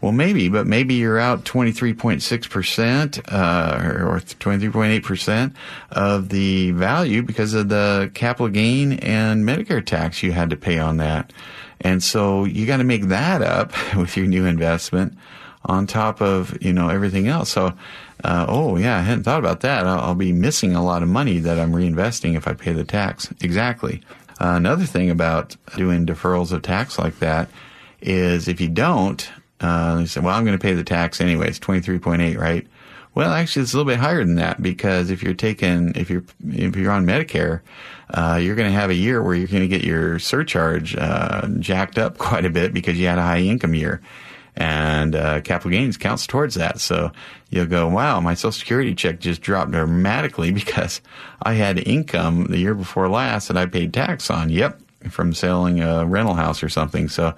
Well, maybe, but maybe you're out 23.6% uh, or 23.8% of the value because of the capital gain and Medicare tax you had to pay on that. And so you got to make that up *laughs* with your new investment on top of, you know, everything else. So, uh, oh yeah, I hadn't thought about that. I'll, I'll, be missing a lot of money that I'm reinvesting if I pay the tax. Exactly. Uh, another thing about doing deferrals of tax like that is if you don't, uh, you say, well, I'm going to pay the tax anyway. It's 23.8, right? Well, actually, it's a little bit higher than that because if you're taking, if you're, if you're on Medicare, uh, you're going to have a year where you're going to get your surcharge uh, jacked up *laughs* quite a bit because you had a high income year and uh, capital gains counts towards that. So you'll go, wow, my Social Security check just dropped dramatically *laughs* because I had income the year before last that I paid tax on. Yep, from selling a rental house or something. So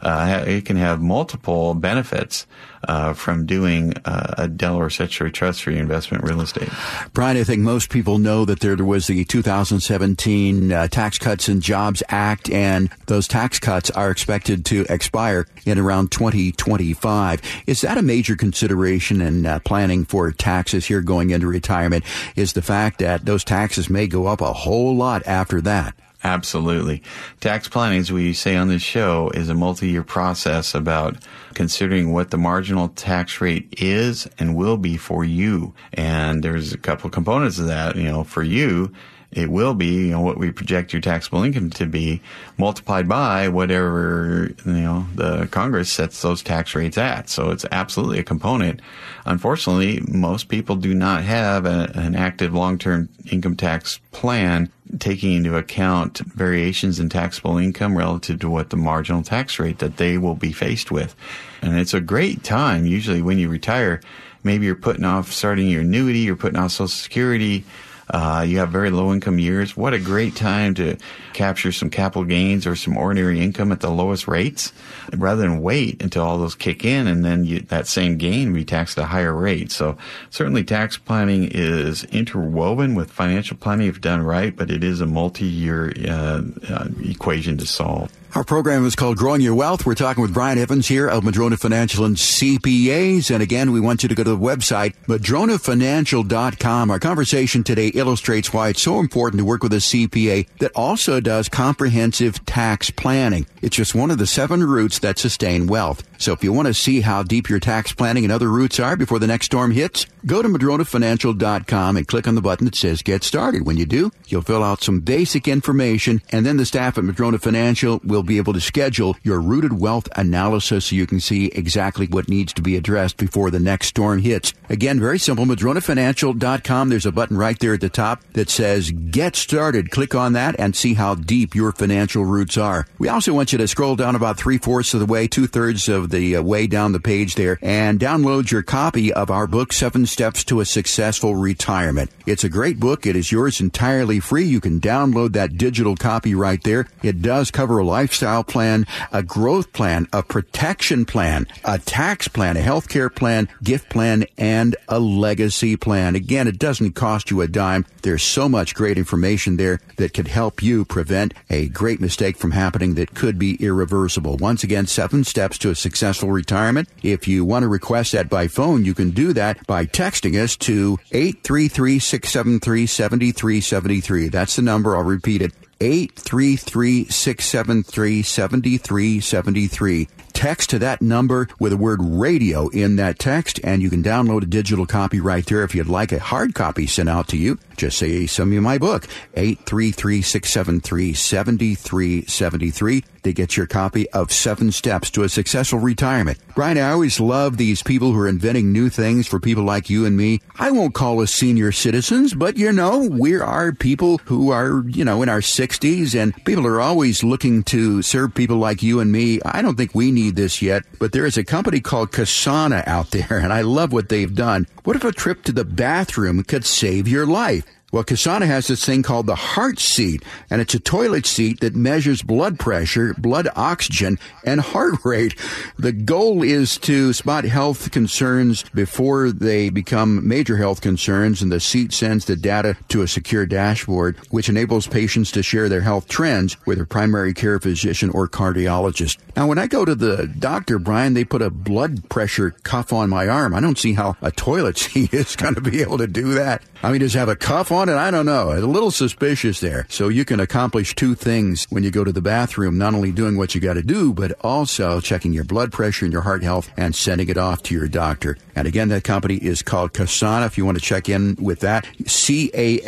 uh, it can have multiple benefits uh, from doing uh, a Delaware statutory trust for your investment real estate. Brian, I think most people know that there was the 2017 uh, Tax Cuts and Jobs Act, and those tax cuts are expected to expire in around 2025. Is that a major consideration in uh, planning for taxes here going into retirement? Is the fact that those taxes may go up a whole lot after that? Absolutely. Tax planning, as we say on this show, is a multi-year process about considering what the marginal tax rate is and will be for you. And there's a couple components of that. You know, for you, it will be, you know, what we project your taxable income to be multiplied by whatever, you know, the Congress sets those tax rates at. So it's absolutely a component. Unfortunately, most people do not have a, an active long-term income tax plan taking into account variations in taxable income relative to what the marginal tax rate that they will be faced with. And it's a great time, usually when you retire, maybe you're putting off starting your annuity, you're putting off Social Security, uh, you have very low income years. What a great time to capture some capital gains or some ordinary income at the lowest rates rather than wait until all those kick in and then you, that same gain be taxed at a higher rate. So certainly tax planning is interwoven with financial planning if done right, but it is a multi-year uh, uh, equation to solve. Our program is called Growing Your Wealth. We're talking with Brian Evans here of Madrona Financial and CPAs. And again, we want you to go to the website, madronafinancial.com. Our conversation today illustrates why it's so important to work with a CPA that also does comprehensive tax planning. It's just one of the seven roots that sustain wealth. So if you want to see how deep your tax planning and other roots are before the next storm hits, go to madronafinancial.com and click on the button that says get started. When you do, you'll fill out some basic information and then the staff at Madrona Financial will be able to schedule your rooted wealth analysis so you can see exactly what needs to be addressed before the next storm hits. Again, very simple. MadronaFinancial.com. There's a button right there at the top that says get started. Click on that and see how deep your financial roots are. We also want you to scroll down about three fourths of the way, two thirds of the uh, way down the page there and download your copy of our book, Seven Steps to a Successful Retirement. It's a great book. It is yours entirely free. You can download that digital copy right there. It does cover a lifestyle plan, a growth plan, a protection plan, a tax plan, a healthcare plan, gift plan, and a legacy plan. Again, it doesn't cost you a dime. There's so much great information there that could help you prevent a great mistake from happening that could be irreversible. Once again, seven steps to a successful retirement. If you want to request that by phone, you can do that by texting us to 833-673-7373. That's the number. I'll repeat it. 833-673-7373 text to that number with the word radio in that text, and you can download a digital copy right there. If you'd like a hard copy sent out to you, just say, send me my book, 833-673-7373 to get your copy of Seven Steps to a Successful Retirement. Brian, I always love these people who are inventing new things for people like you and me. I won't call us senior citizens, but you know, we are people who are, you know, in our 60s and people are always looking to serve people like you and me. I don't think we need this yet, but there is a company called Casana out there *laughs* and I love what they've done. What if a trip to the bathroom could save your life? Well, Casana has this thing called the heart seat, and it's a toilet seat that measures blood pressure, blood oxygen, and heart rate. The goal is to spot health concerns before they become major health concerns, and the seat sends the data to a secure dashboard, which enables patients to share their health trends with their primary care physician or cardiologist. Now, when I go to the doctor, Brian, they put a blood pressure cuff on my arm. I don't see how a toilet *laughs* seat is going to be able to do that. I mean, does it have a cuff on it? I don't know. It's a little suspicious there. So you can accomplish two things when you go to the bathroom, not only doing what you got to do, but also checking your blood pressure and your heart health and sending it off to your doctor. And again, that company is called Casana. If you want to check in with that, C-A-S-A-N-A.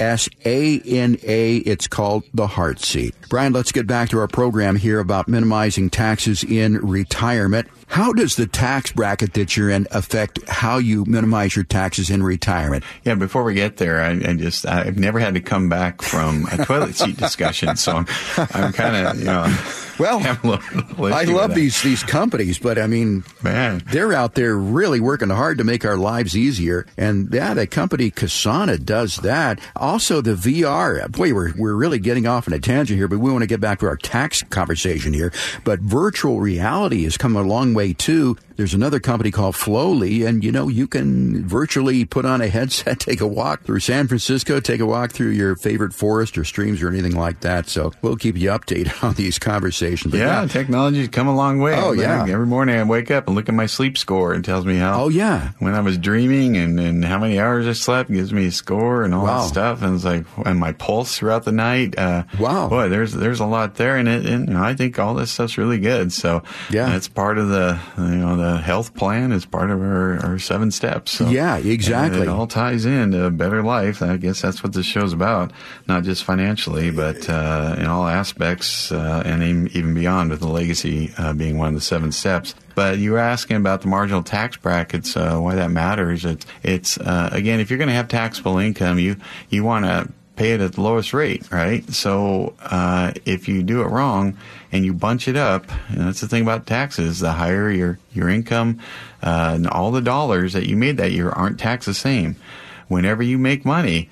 It's called the Heart Seat. Brian, let's get back to our program here about minimizing taxes in retirement. How does the tax bracket that you're in affect how you minimize your taxes in retirement? Yeah, before we get there, I, I just I've never had to come back from a toilet seat discussion, so I'm, I'm kind of you know. Well, I love these these companies, but I mean, man, they're out there really working hard to make our lives easier. And that a company Casana does that. Also, the VR. Boy, we're we're really getting off on a tangent here, but we want to get back to our tax conversation here. But virtual reality has come a long way too. There's another company called Flowly, and you know, you can virtually put on a headset, *laughs* take a walk through San Francisco, take a walk through your favorite forest or streams or anything like that. So we'll keep you updated *laughs* on these conversations. But yeah, yeah, technology's come a long way. Oh, yeah. Every morning I wake up and look at my sleep score and tells me how. Oh, yeah. When I was dreaming and, and how many hours I slept, gives me a score and all wow. that stuff. And it's like, and my pulse throughout the night. Uh, wow. Boy, there's, there's a lot there in it. And you know, I think all this stuff's really good. So yeah, it's part of the, you know, the health plan is part of our, our seven steps. So, yeah, exactly. It all ties into a better life. I guess that's what this show's about, not just financially, but uh, in all aspects uh, and even beyond, with the legacy uh, being one of the seven steps. But you were asking about the marginal tax brackets, uh, why that matters. It's, it's uh, again, if you're going to have taxable income, you you want to pay it at the lowest rate, right? So uh, if you do it wrong and you bunch it up, and that's the thing about taxes, the higher your, your income uh, and all the dollars that you made that year aren't taxed the same. Whenever you make money,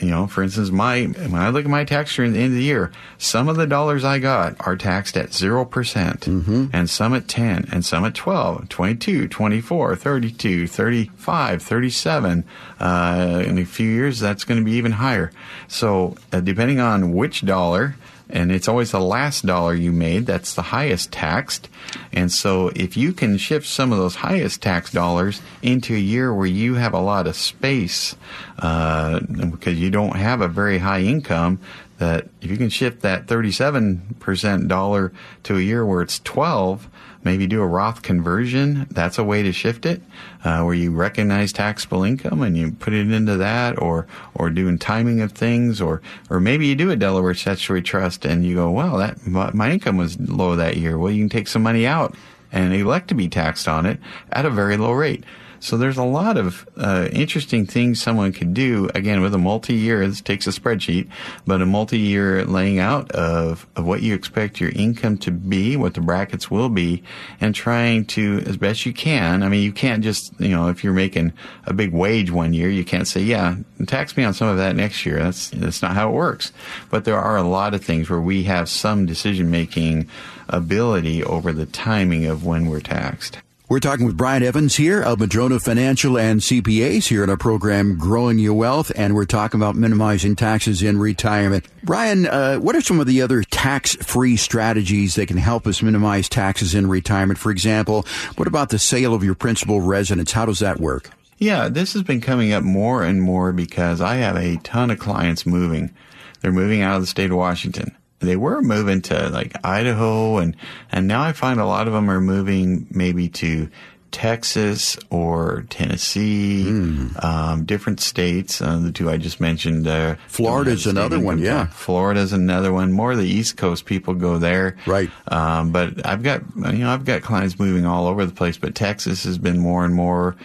you know, for instance, my when I look at my tax return at the end of the year, some of the dollars I got are taxed at 0%, percent mm-hmm. and some at 10, and some at 12, 22, 24, 32, 35, 37. Uh, in a few years, that's going to be even higher. So, uh, depending on which dollar, and it's always the last dollar you made that's the highest taxed. And so if you can shift some of those highest tax dollars into a year where you have a lot of space, uh, because you don't have a very high income, that if you can shift that 37% dollar to a year where it's 12, maybe do a Roth conversion. That's a way to shift it, uh, where you recognize taxable income and you put it into that, or or doing timing of things, or or maybe you do a Delaware statutory trust and you go, well, that my income was low that year. Well, you can take some money out and elect to be taxed on it at a very low rate. So there's a lot of uh, interesting things someone could do. Again, with a multi-year, this takes a spreadsheet, but a multi-year laying out of, of what you expect your income to be, what the brackets will be, and trying to, as best you can. I mean, you can't just, you know, if you're making a big wage one year, you can't say, yeah, tax me on some of that next year. That's, that's not how it works. But there are a lot of things where we have some decision making ability over the timing of when we're taxed. We're talking with Brian Evans here of Madrona Financial and CPAs here in our program Growing Your Wealth, and we're talking about minimizing taxes in retirement. Brian, uh, what are some of the other tax-free strategies that can help us minimize taxes in retirement? For example, what about the sale of your principal residence? How does that work? Yeah, this has been coming up more and more because I have a ton of clients moving. They're moving out of the state of Washington they were moving to like Idaho and, and now I find a lot of them are moving maybe to Texas or Tennessee, mm. um, different states. Uh, the two I just mentioned. Uh, Florida's another one, yeah. Florida's another one. More of the East Coast people go there, right? Um, but I've got you know I've got clients moving all over the place, but Texas has been more and more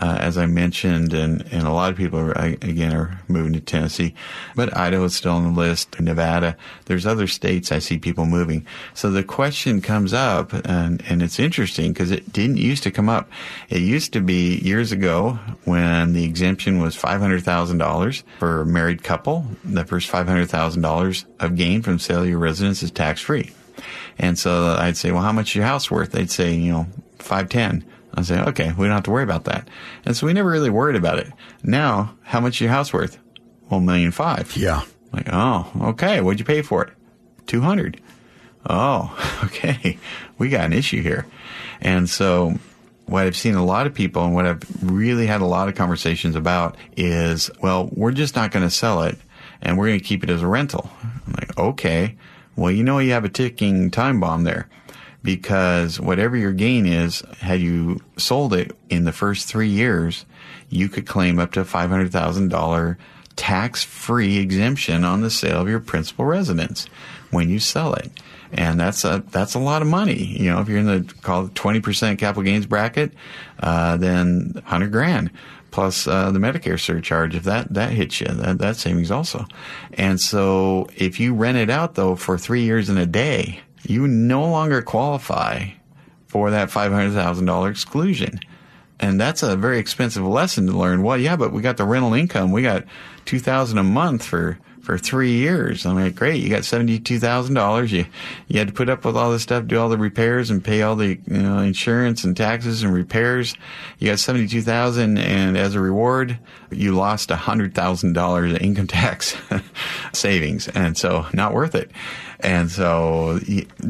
uh, as I mentioned, and, and a lot of people are, again are moving to Tennessee, but Idaho is still on the list. Nevada, there's other states I see people moving. So the question comes up, and and it's interesting because it didn't used to come up. It used to be years ago when the exemption was five hundred thousand dollars for a married couple. The first five hundred thousand dollars of gain from sale of your residence is tax free. And so I'd say, well, how much is your house worth? They'd say, you know, 510. I say, okay, we don't have to worry about that. And so we never really worried about it. Now, how much is your house worth? Well, million five. Yeah. Like, oh, okay. What'd you pay for it? 200. Oh, *laughs* okay. We got an issue here. And so what I've seen a lot of people and what I've really had a lot of conversations about is, well, we're just not going to sell it and we're going to keep it as a rental. I'm like, okay. Well, you know, you have a ticking time bomb there because whatever your gain is, had you sold it in the first three years, you could claim up to $500,000 tax free exemption on the sale of your principal residence when you sell it. And that's a, that's a lot of money. You know, if you're in the call 20% capital gains bracket, uh, then 100 grand plus uh, the Medicare surcharge. If that that hits you, that that savings also. And so, if you rent it out though for three years and a day, you no longer qualify for that five hundred thousand dollar exclusion. And that's a very expensive lesson to learn. Well, yeah, but we got the rental income. We got two thousand a month for for three years. I mean, great. You got seventy-two thousand dollars. You you had to put up with all this stuff, do all the repairs, and pay all the you know insurance and taxes and repairs. You got seventy-two thousand, and as a reward, you lost hundred thousand dollars in income *laughs* tax *laughs* savings, and so not worth it. And so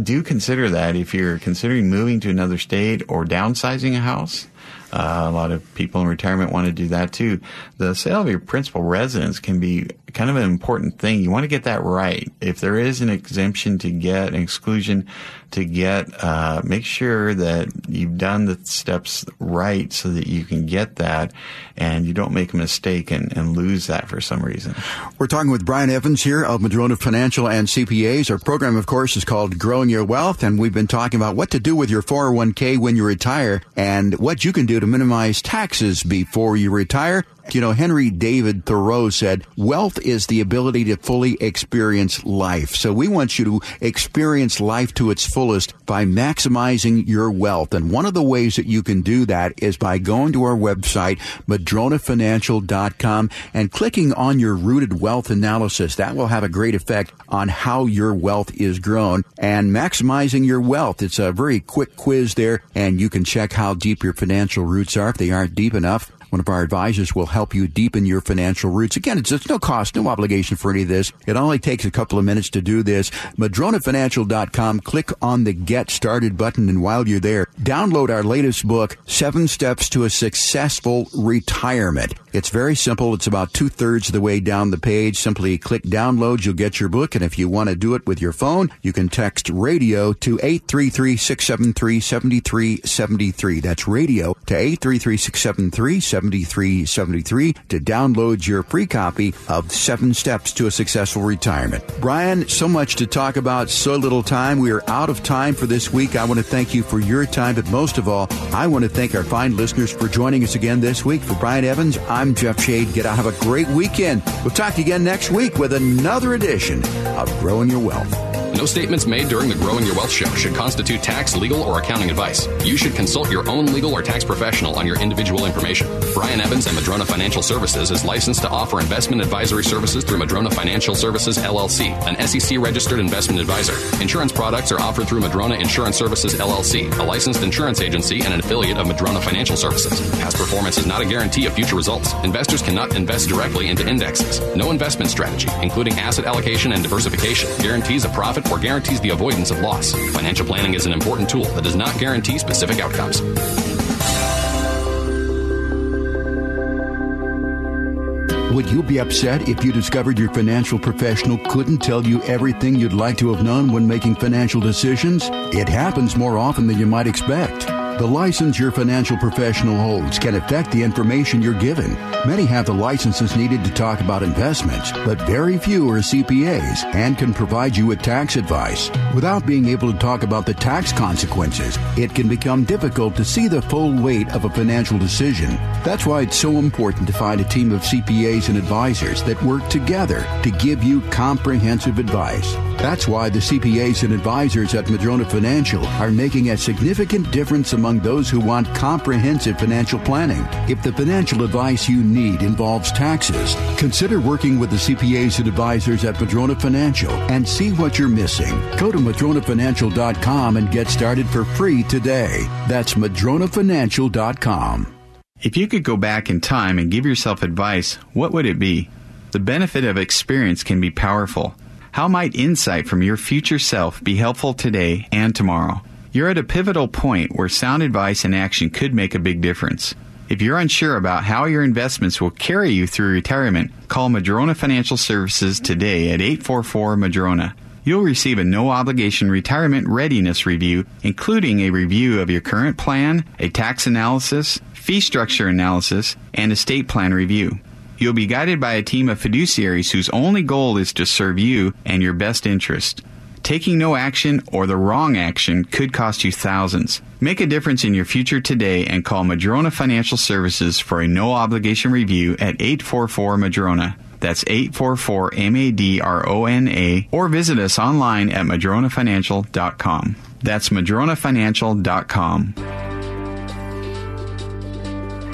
do consider that if you're considering moving to another state or downsizing a house. Uh, a lot of people in retirement want to do that too. The sale of your principal residence can be kind of an important thing. You want to get that right. If there is an exemption to get, an exclusion to get, uh, make sure that you've done the steps right so that you can get that and you don't make a mistake and, and lose that for some reason. We're talking with Brian Evans here of Madrona Financial and CPAs. Our program, of course, is called Growing Your Wealth, and we've been talking about what to do with your 401k when you retire and what you can do to minimize taxes before you retire. You know, Henry David Thoreau said, wealth is the ability to fully experience life. So we want you to experience life to its fullest by maximizing your wealth. And one of the ways that you can do that is by going to our website, madronafinancial.com and clicking on your rooted wealth analysis. That will have a great effect on how your wealth is grown and maximizing your wealth. It's a very quick quiz there and you can check how deep your financial roots are. If they aren't deep enough, one of our advisors will help you deepen your financial roots. Again, it's, it's no cost, no obligation for any of this. It only takes a couple of minutes to do this. MadronaFinancial.com. Click on the Get Started button, and while you're there, download our latest book, Seven Steps to a Successful Retirement. It's very simple. It's about two thirds of the way down the page. Simply click download. You'll get your book. And if you want to do it with your phone, you can text radio to 833-673-7373. That's radio to 833-673-7373 to download your free copy of Seven Steps to a Successful Retirement. Brian, so much to talk about, so little time. We are out of time for this week. I want to thank you for your time, but most of all, I want to thank our fine listeners for joining us again this week. For Brian Evans, I'm Jeff Shade. Get out, have a great weekend. We'll talk again next week with another edition of Growing Your Wealth. No statements made during the Growing Your Wealth show should constitute tax, legal, or accounting advice. You should consult your own legal or tax professional on your individual information. Brian Evans and Madrona Financial Services is licensed to offer investment advisory services through Madrona Financial Services LLC, an SEC registered investment advisor. Insurance products are offered through Madrona Insurance Services LLC, a licensed insurance agency and an affiliate of Madrona Financial Services. Past performance is not a guarantee of future results. Investors cannot invest directly into indexes. No investment strategy, including asset allocation and diversification, guarantees a profit or guarantees the avoidance of loss. Financial planning is an important tool that does not guarantee specific outcomes. Would you be upset if you discovered your financial professional couldn't tell you everything you'd like to have known when making financial decisions? It happens more often than you might expect. The license your financial professional holds can affect the information you're given. Many have the licenses needed to talk about investments, but very few are CPAs and can provide you with tax advice. Without being able to talk about the tax consequences, it can become difficult to see the full weight of a financial decision. That's why it's so important to find a team of CPAs and advisors that work together to give you comprehensive advice. That's why the CPAs and advisors at Madrona Financial are making a significant difference among those who want comprehensive financial planning. If the financial advice you need involves taxes, consider working with the CPAs and advisors at Madrona Financial and see what you're missing. Go to madronafinancial.com and get started for free today. That's madronafinancial.com. If you could go back in time and give yourself advice, what would it be? The benefit of experience can be powerful. How might insight from your future self be helpful today and tomorrow? You're at a pivotal point where sound advice and action could make a big difference. If you're unsure about how your investments will carry you through retirement, call Madrona Financial Services today at 844 Madrona. You'll receive a no obligation retirement readiness review, including a review of your current plan, a tax analysis, fee structure analysis, and estate plan review. You'll be guided by a team of fiduciaries whose only goal is to serve you and your best interest. Taking no action or the wrong action could cost you thousands. Make a difference in your future today and call Madrona Financial Services for a no obligation review at 844 Madrona. That's 844 M A D R O N A or visit us online at madronafinancial.com. That's madronafinancial.com.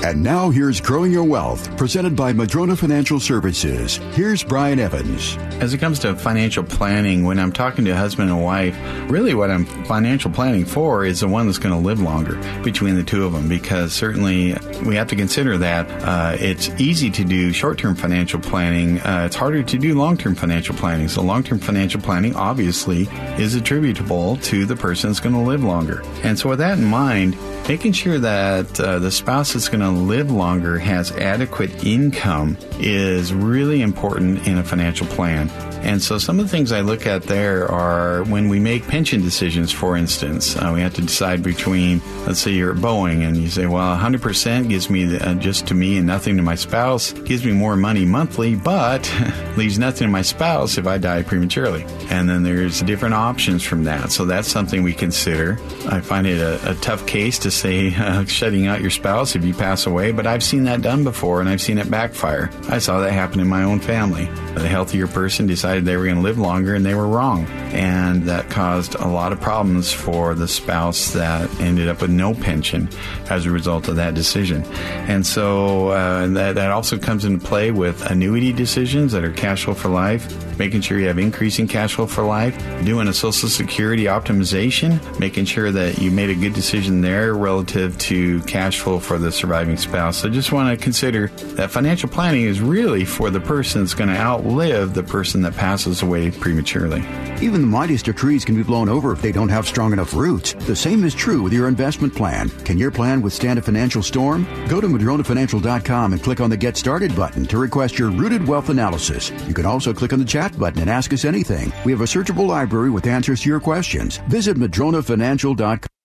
And now here's Growing Your Wealth, presented by Madrona Financial Services. Here's Brian Evans. As it comes to financial planning, when I'm talking to a husband and wife, really what I'm financial planning for is the one that's going to live longer between the two of them because certainly we have to consider that uh, it's easy to do short term financial planning. Uh, it's harder to do long term financial planning. So, long term financial planning obviously is attributable to the person that's going to live longer. And so, with that in mind, making sure that uh, the spouse that's going to live longer has adequate income is really important in a financial plan. And so some of the things I look at there are when we make pension decisions, for instance, uh, we have to decide between, let's say you're at Boeing and you say, well, 100% gives me the, uh, just to me and nothing to my spouse, gives me more money monthly, but *laughs* leaves nothing to my spouse if I die prematurely. And then there's different options from that. So that's something we consider. I find it a, a tough case to say *laughs* uh, shutting out your spouse if you pass away, but I've seen that done before and I've seen it backfire. I saw that happen in my own family. The healthier person decided decided they were going to live longer and they were wrong. And that caused a lot of problems for the spouse that ended up with no pension as a result of that decision. And so uh, that, that also comes into play with annuity decisions that are cash flow for life, making sure you have increasing cash flow for life, doing a Social Security optimization, making sure that you made a good decision there relative to cash flow for the surviving spouse. So just want to consider that financial planning is really for the person that's going to outlive the person that passes away prematurely. Even the mightiest of trees can be blown over if they don't have strong enough roots. The same is true with your investment plan. Can your plan withstand a financial storm? Go to madronafinancial.com and click on the Get Started button to request your rooted wealth analysis. You can also click on the chat button and ask us anything. We have a searchable library with answers to your questions. Visit madronafinancial.com.